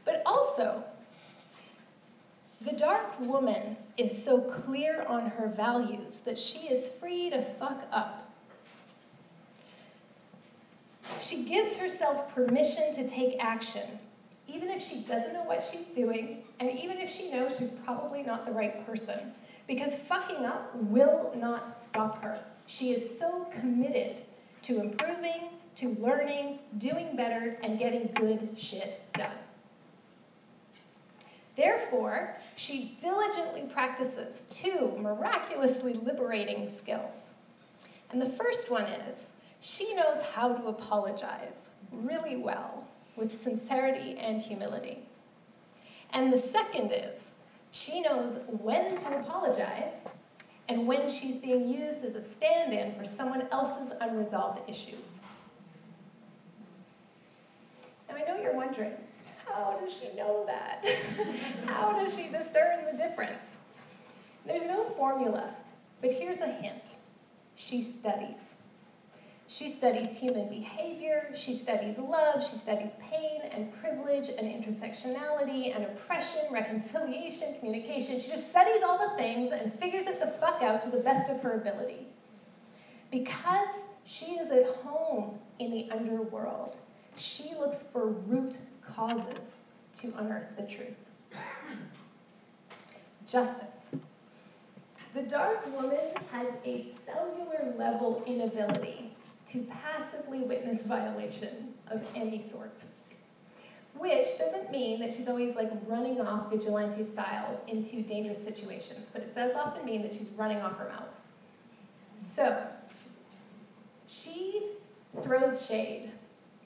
But also, the dark woman is so clear on her values that she is free to fuck up. She gives herself permission to take action, even if she doesn't know what she's doing, and even if she knows she's probably not the right person, because fucking up will not stop her. She is so committed to improving, to learning, doing better, and getting good shit done. Therefore, she diligently practices two miraculously liberating skills. And the first one is she knows how to apologize really well with sincerity and humility. And the second is she knows when to apologize and when she's being used as a stand in for someone else's unresolved issues. Now, I know you're wondering how does she know that? how does she discern the difference? There's no formula, but here's a hint she studies. She studies human behavior, she studies love, she studies pain and privilege and intersectionality and oppression, reconciliation, communication. She just studies all the things and figures it the fuck out to the best of her ability. Because she is at home in the underworld, she looks for root causes to unearth the truth. Justice. The dark woman has a cellular level inability to passively witness violation of any sort. Which doesn't mean that she's always like running off vigilante style into dangerous situations, but it does often mean that she's running off her mouth. So, she throws shade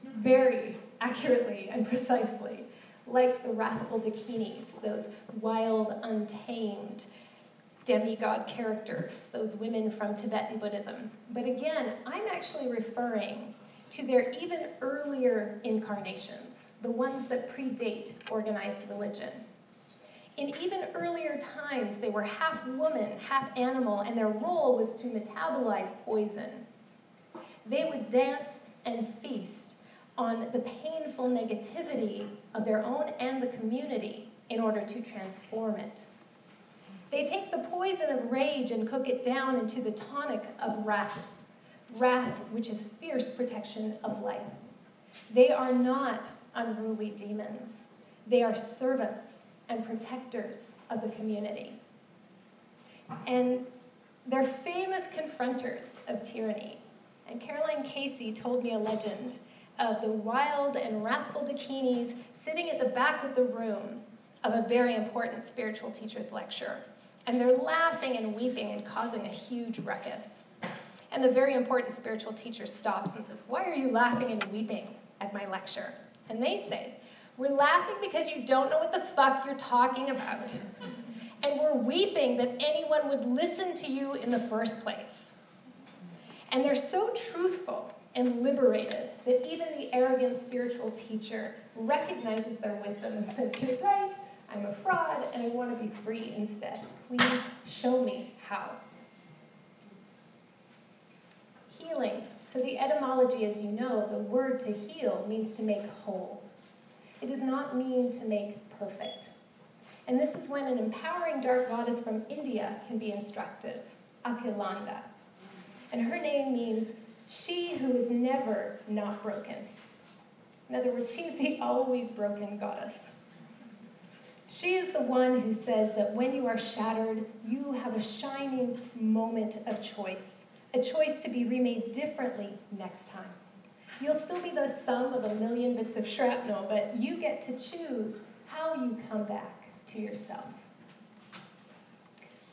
very accurately and precisely, like the wrathful dakinis, those wild, untamed, demigod characters, those women from Tibetan Buddhism. But again, I'm actually referring to their even earlier incarnations, the ones that predate organized religion. In even earlier times, they were half woman, half animal, and their role was to metabolize poison. They would dance and feast on the painful negativity of their own and the community in order to transform it. They take the poison of rage and cook it down into the tonic of wrath, wrath, which is fierce protection of life. They are not unruly demons, they are servants and protectors of the community. And they're famous confronters of tyranny. And Caroline Casey told me a legend of the wild and wrathful Dakinis sitting at the back of the room of a very important spiritual teacher's lecture. And they're laughing and weeping and causing a huge ruckus. And the very important spiritual teacher stops and says, Why are you laughing and weeping at my lecture? And they say, We're laughing because you don't know what the fuck you're talking about. And we're weeping that anyone would listen to you in the first place. And they're so truthful and liberated that even the arrogant spiritual teacher recognizes their wisdom and says, You're right, I'm a fraud, and I want to be free instead. Please show me how. Healing. So, the etymology, as you know, the word to heal means to make whole. It does not mean to make perfect. And this is when an empowering dark goddess from India can be instructive, Akhilanda. And her name means she who is never not broken. In other words, she is the always broken goddess. She is the one who says that when you are shattered, you have a shining moment of choice, a choice to be remade differently next time. You'll still be the sum of a million bits of shrapnel, but you get to choose how you come back to yourself.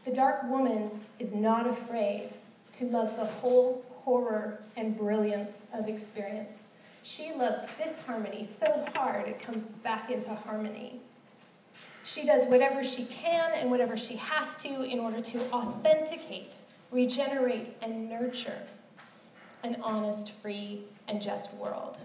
The dark woman is not afraid to love the whole horror and brilliance of experience. She loves disharmony so hard it comes back into harmony. She does whatever she can and whatever she has to in order to authenticate, regenerate, and nurture an honest, free, and just world.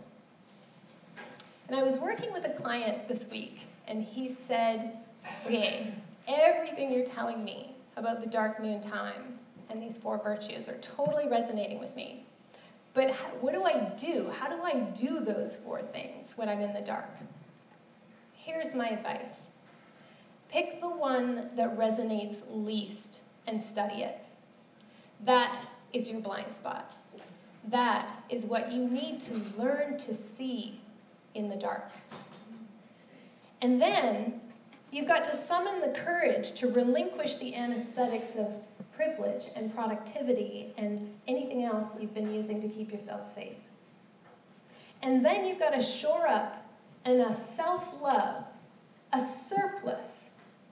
And I was working with a client this week, and he said, Okay, everything you're telling me about the dark moon time and these four virtues are totally resonating with me. But what do I do? How do I do those four things when I'm in the dark? Here's my advice Pick the one that resonates least and study it. That is your blind spot. That is what you need to learn to see in the dark. And then you've got to summon the courage to relinquish the anesthetics of privilege and productivity and anything else you've been using to keep yourself safe. And then you've got to shore up enough self love, a surplus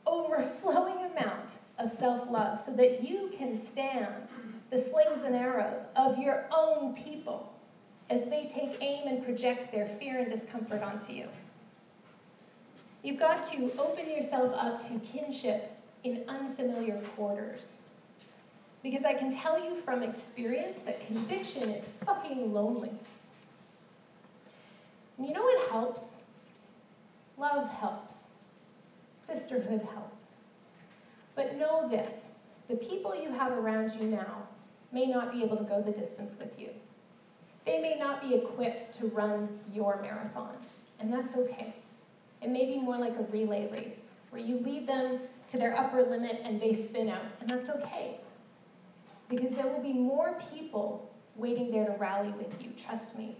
overflowing amount of self love so that you can stand the slings and arrows of your own people as they take aim and project their fear and discomfort onto you. You've got to open yourself up to kinship in unfamiliar quarters. Because I can tell you from experience that conviction is fucking lonely. And you know what helps? Love helps. Sisterhood helps. But know this the people you have around you now may not be able to go the distance with you. They may not be equipped to run your marathon, and that's okay. It may be more like a relay race where you lead them to their upper limit and they spin out, and that's okay. Because there will be more people waiting there to rally with you, trust me.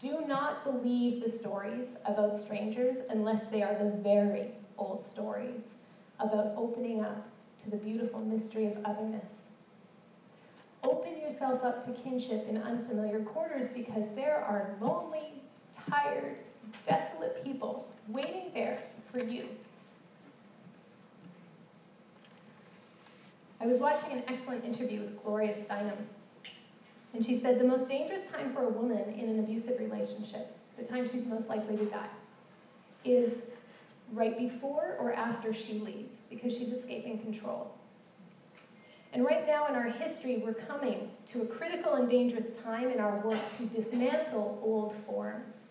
Do not believe the stories about strangers unless they are the very old stories about opening up to the beautiful mystery of otherness. Open yourself up to kinship in unfamiliar quarters because there are lonely, tired, desolate people waiting there for you. I was watching an excellent interview with Gloria Steinem, and she said the most dangerous time for a woman in an abusive relationship, the time she's most likely to die, is right before or after she leaves because she's escaping control. And right now in our history, we're coming to a critical and dangerous time in our work to dismantle old forms.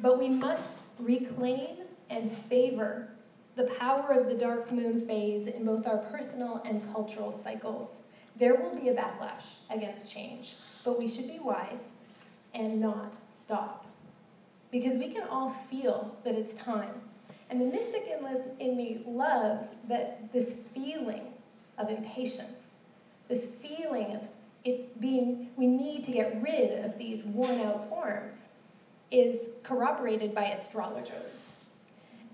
But we must reclaim and favor the power of the dark moon phase in both our personal and cultural cycles. There will be a backlash against change, but we should be wise and not stop. Because we can all feel that it's time. And the mystic in, me loves that this feeling of impatience, this feeling of it being, we need to get rid of these worn out forms, is corroborated by astrologers.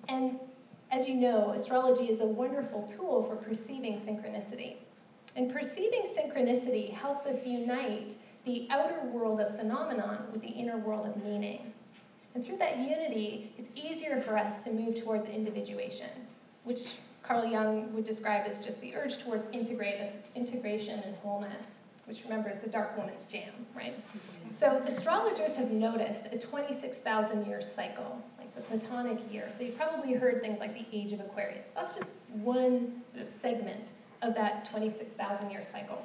And as you know, astrology is a wonderful tool for perceiving synchronicity. And perceiving synchronicity helps us unite the outer world of phenomenon with the inner world of meaning. And through that unity, it's easier for us to move towards individuation, which Carl Jung would describe as just the urge towards integration and wholeness, which remember is the dark woman's jam, right? So astrologers have noticed a 26,000 year cycle, like the Platonic year. So you've probably heard things like the age of Aquarius. That's just one sort of segment of that 26,000 year cycle.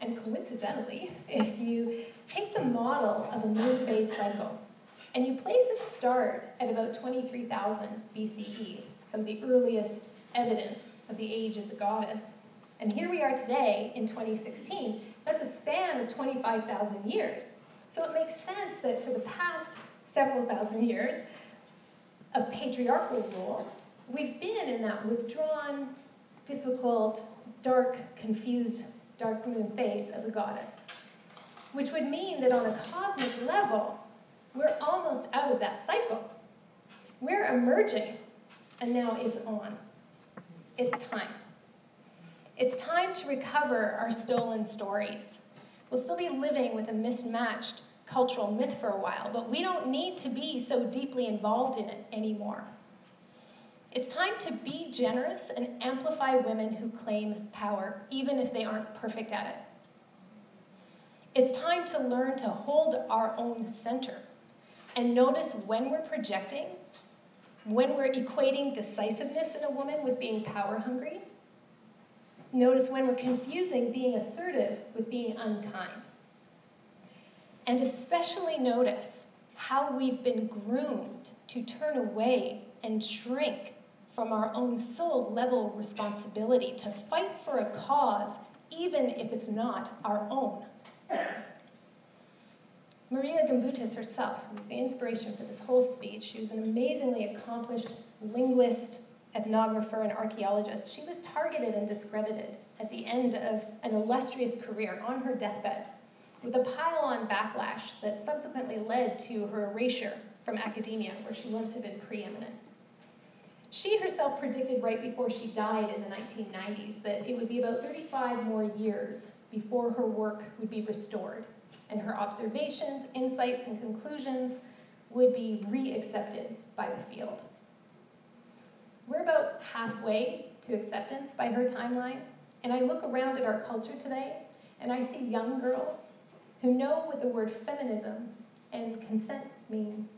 And coincidentally, if you take the model of a moon phase cycle and you place its start at about 23,000 BCE, some of the earliest evidence of the age of the goddess, and here we are today in 2016, that's a span of 25,000 years. So it makes sense that for the past several thousand years of patriarchal rule, we've been in that withdrawn, difficult, dark, confused dark moon phase of the goddess, which would mean that on a cosmic level, we're almost out of that cycle. We're emerging, and now it's on. It's time. It's time to recover our stolen stories. We'll still be living with a mismatched cultural myth for a while, but we don't need to be so deeply involved in it anymore. It's time to be generous and amplify women who claim power, even if they aren't perfect at it. It's time to learn to hold our own center and notice when we're projecting, when we're equating decisiveness in a woman with being power hungry. Notice when we're confusing being assertive with being unkind. And especially notice how we've been groomed to turn away and shrink from our own soul level responsibility to fight for a cause, even if it's not our own. Maria Gimbutas herself was the inspiration for this whole speech. She was an amazingly accomplished linguist, ethnographer, and archaeologist. She was targeted and discredited at the end of an illustrious career on her deathbed with a pile on backlash that subsequently led to her erasure from academia, where she once had been preeminent. She herself predicted right before she died in the 1990s that it would be about 35 more years before her work would be restored, and her observations, insights, and conclusions would be re-accepted by the field. We're about halfway to acceptance by her timeline, and I look around at our culture today, and I see young girls who know what the word feminism and consent mean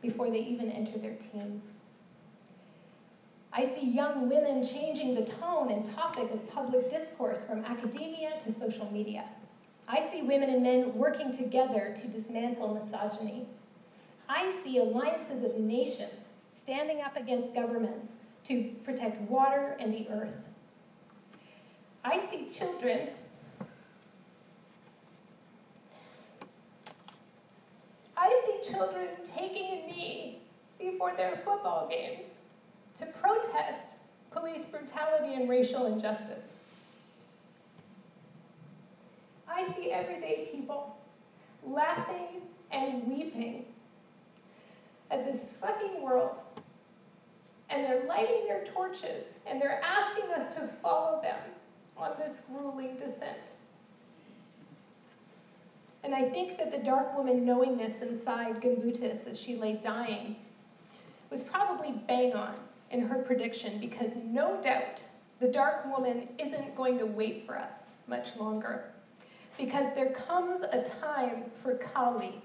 before they even enter their teens. I see young women changing the tone and topic of public discourse from academia to social media. I see women and men working together to dismantle misogyny. I see alliances of nations standing up against governments to protect water and the earth. I see children I see children taking a knee before their football games to protest police brutality and racial injustice. I see everyday people laughing and weeping at this fucking world, and they're lighting their torches and they're asking us to follow them on this grueling descent. And I think that the dark woman knowingness inside Gimbutas as she lay dying was probably bang on in her prediction because no doubt the dark woman isn't going to wait for us much longer. Because there comes a time for Kali.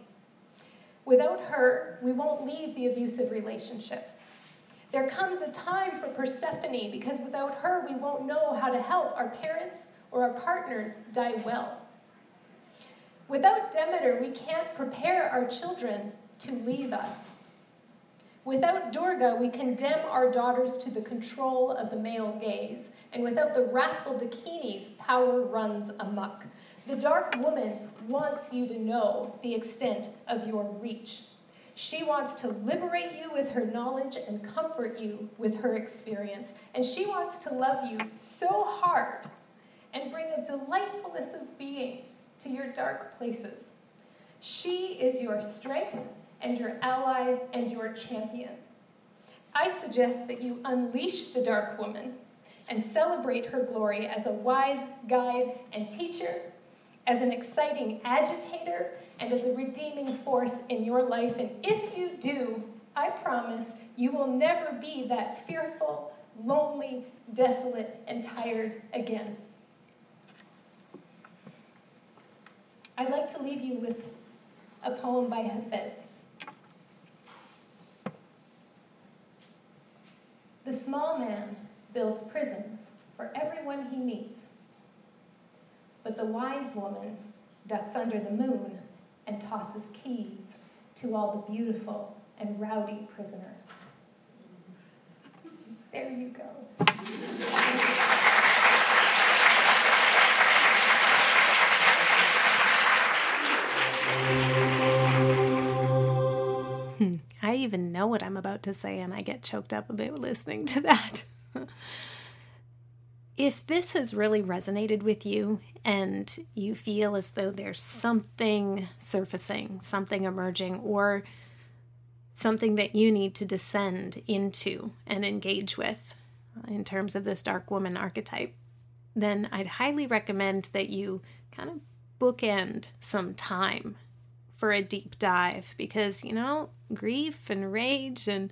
Without her, we won't leave the abusive relationship. There comes a time for Persephone because without her, we won't know how to help our parents or our partners die well. Without Demeter, we can't prepare our children to leave us. Without Durga, we condemn our daughters to the control of the male gaze. And without the wrathful Dakinis, power runs amok. The dark woman wants you to know the extent of your reach. She wants to liberate you with her knowledge and comfort you with her experience. And she wants to love you so hard and bring a delightfulness of being to your dark places. She is your strength and your ally and your champion. I suggest that you unleash the dark woman and celebrate her glory as a wise guide and teacher, as an exciting agitator, and as a redeeming force in your life. And if you do, I promise you will never be that fearful, lonely, desolate, and tired again. I'd like to leave you with a poem by Hafez. The small man builds prisons for everyone he meets, but the wise woman ducks under the moon and tosses keys to all the beautiful and rowdy prisoners. There you go. Hmm. I even know what I'm about to say, and I get choked up a bit listening to that. if this has really resonated with you and you feel as though there's something surfacing, something emerging, or something that you need to descend into and engage with uh, in terms of this dark woman archetype, then I'd highly recommend that you kind of bookend some time for a deep dive because, you know, grief and rage and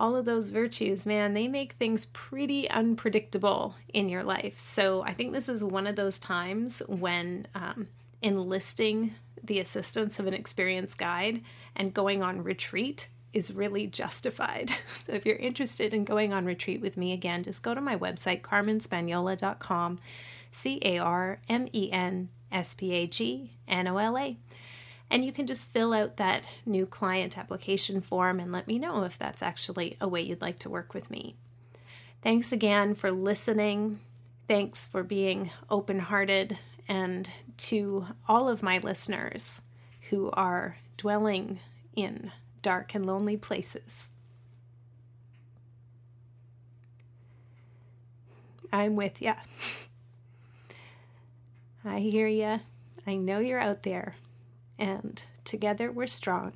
all of those virtues, man, they make things pretty unpredictable in your life. So I think this is one of those times when um, enlisting the assistance of an experienced guide and going on retreat is really justified. So if you're interested in going on retreat with me again, just go to my website, carmenspagnola.com, C A R M E N S P A G N O L A. And you can just fill out that new client application form and let me know if that's actually a way you'd like to work with me. Thanks again for listening. Thanks for being open hearted. And to all of my listeners who are dwelling in dark and lonely places, I'm with ya. I hear ya. I know you're out there and together we're strong.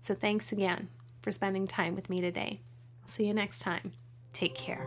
So thanks again for spending time with me today. I'll see you next time. Take care.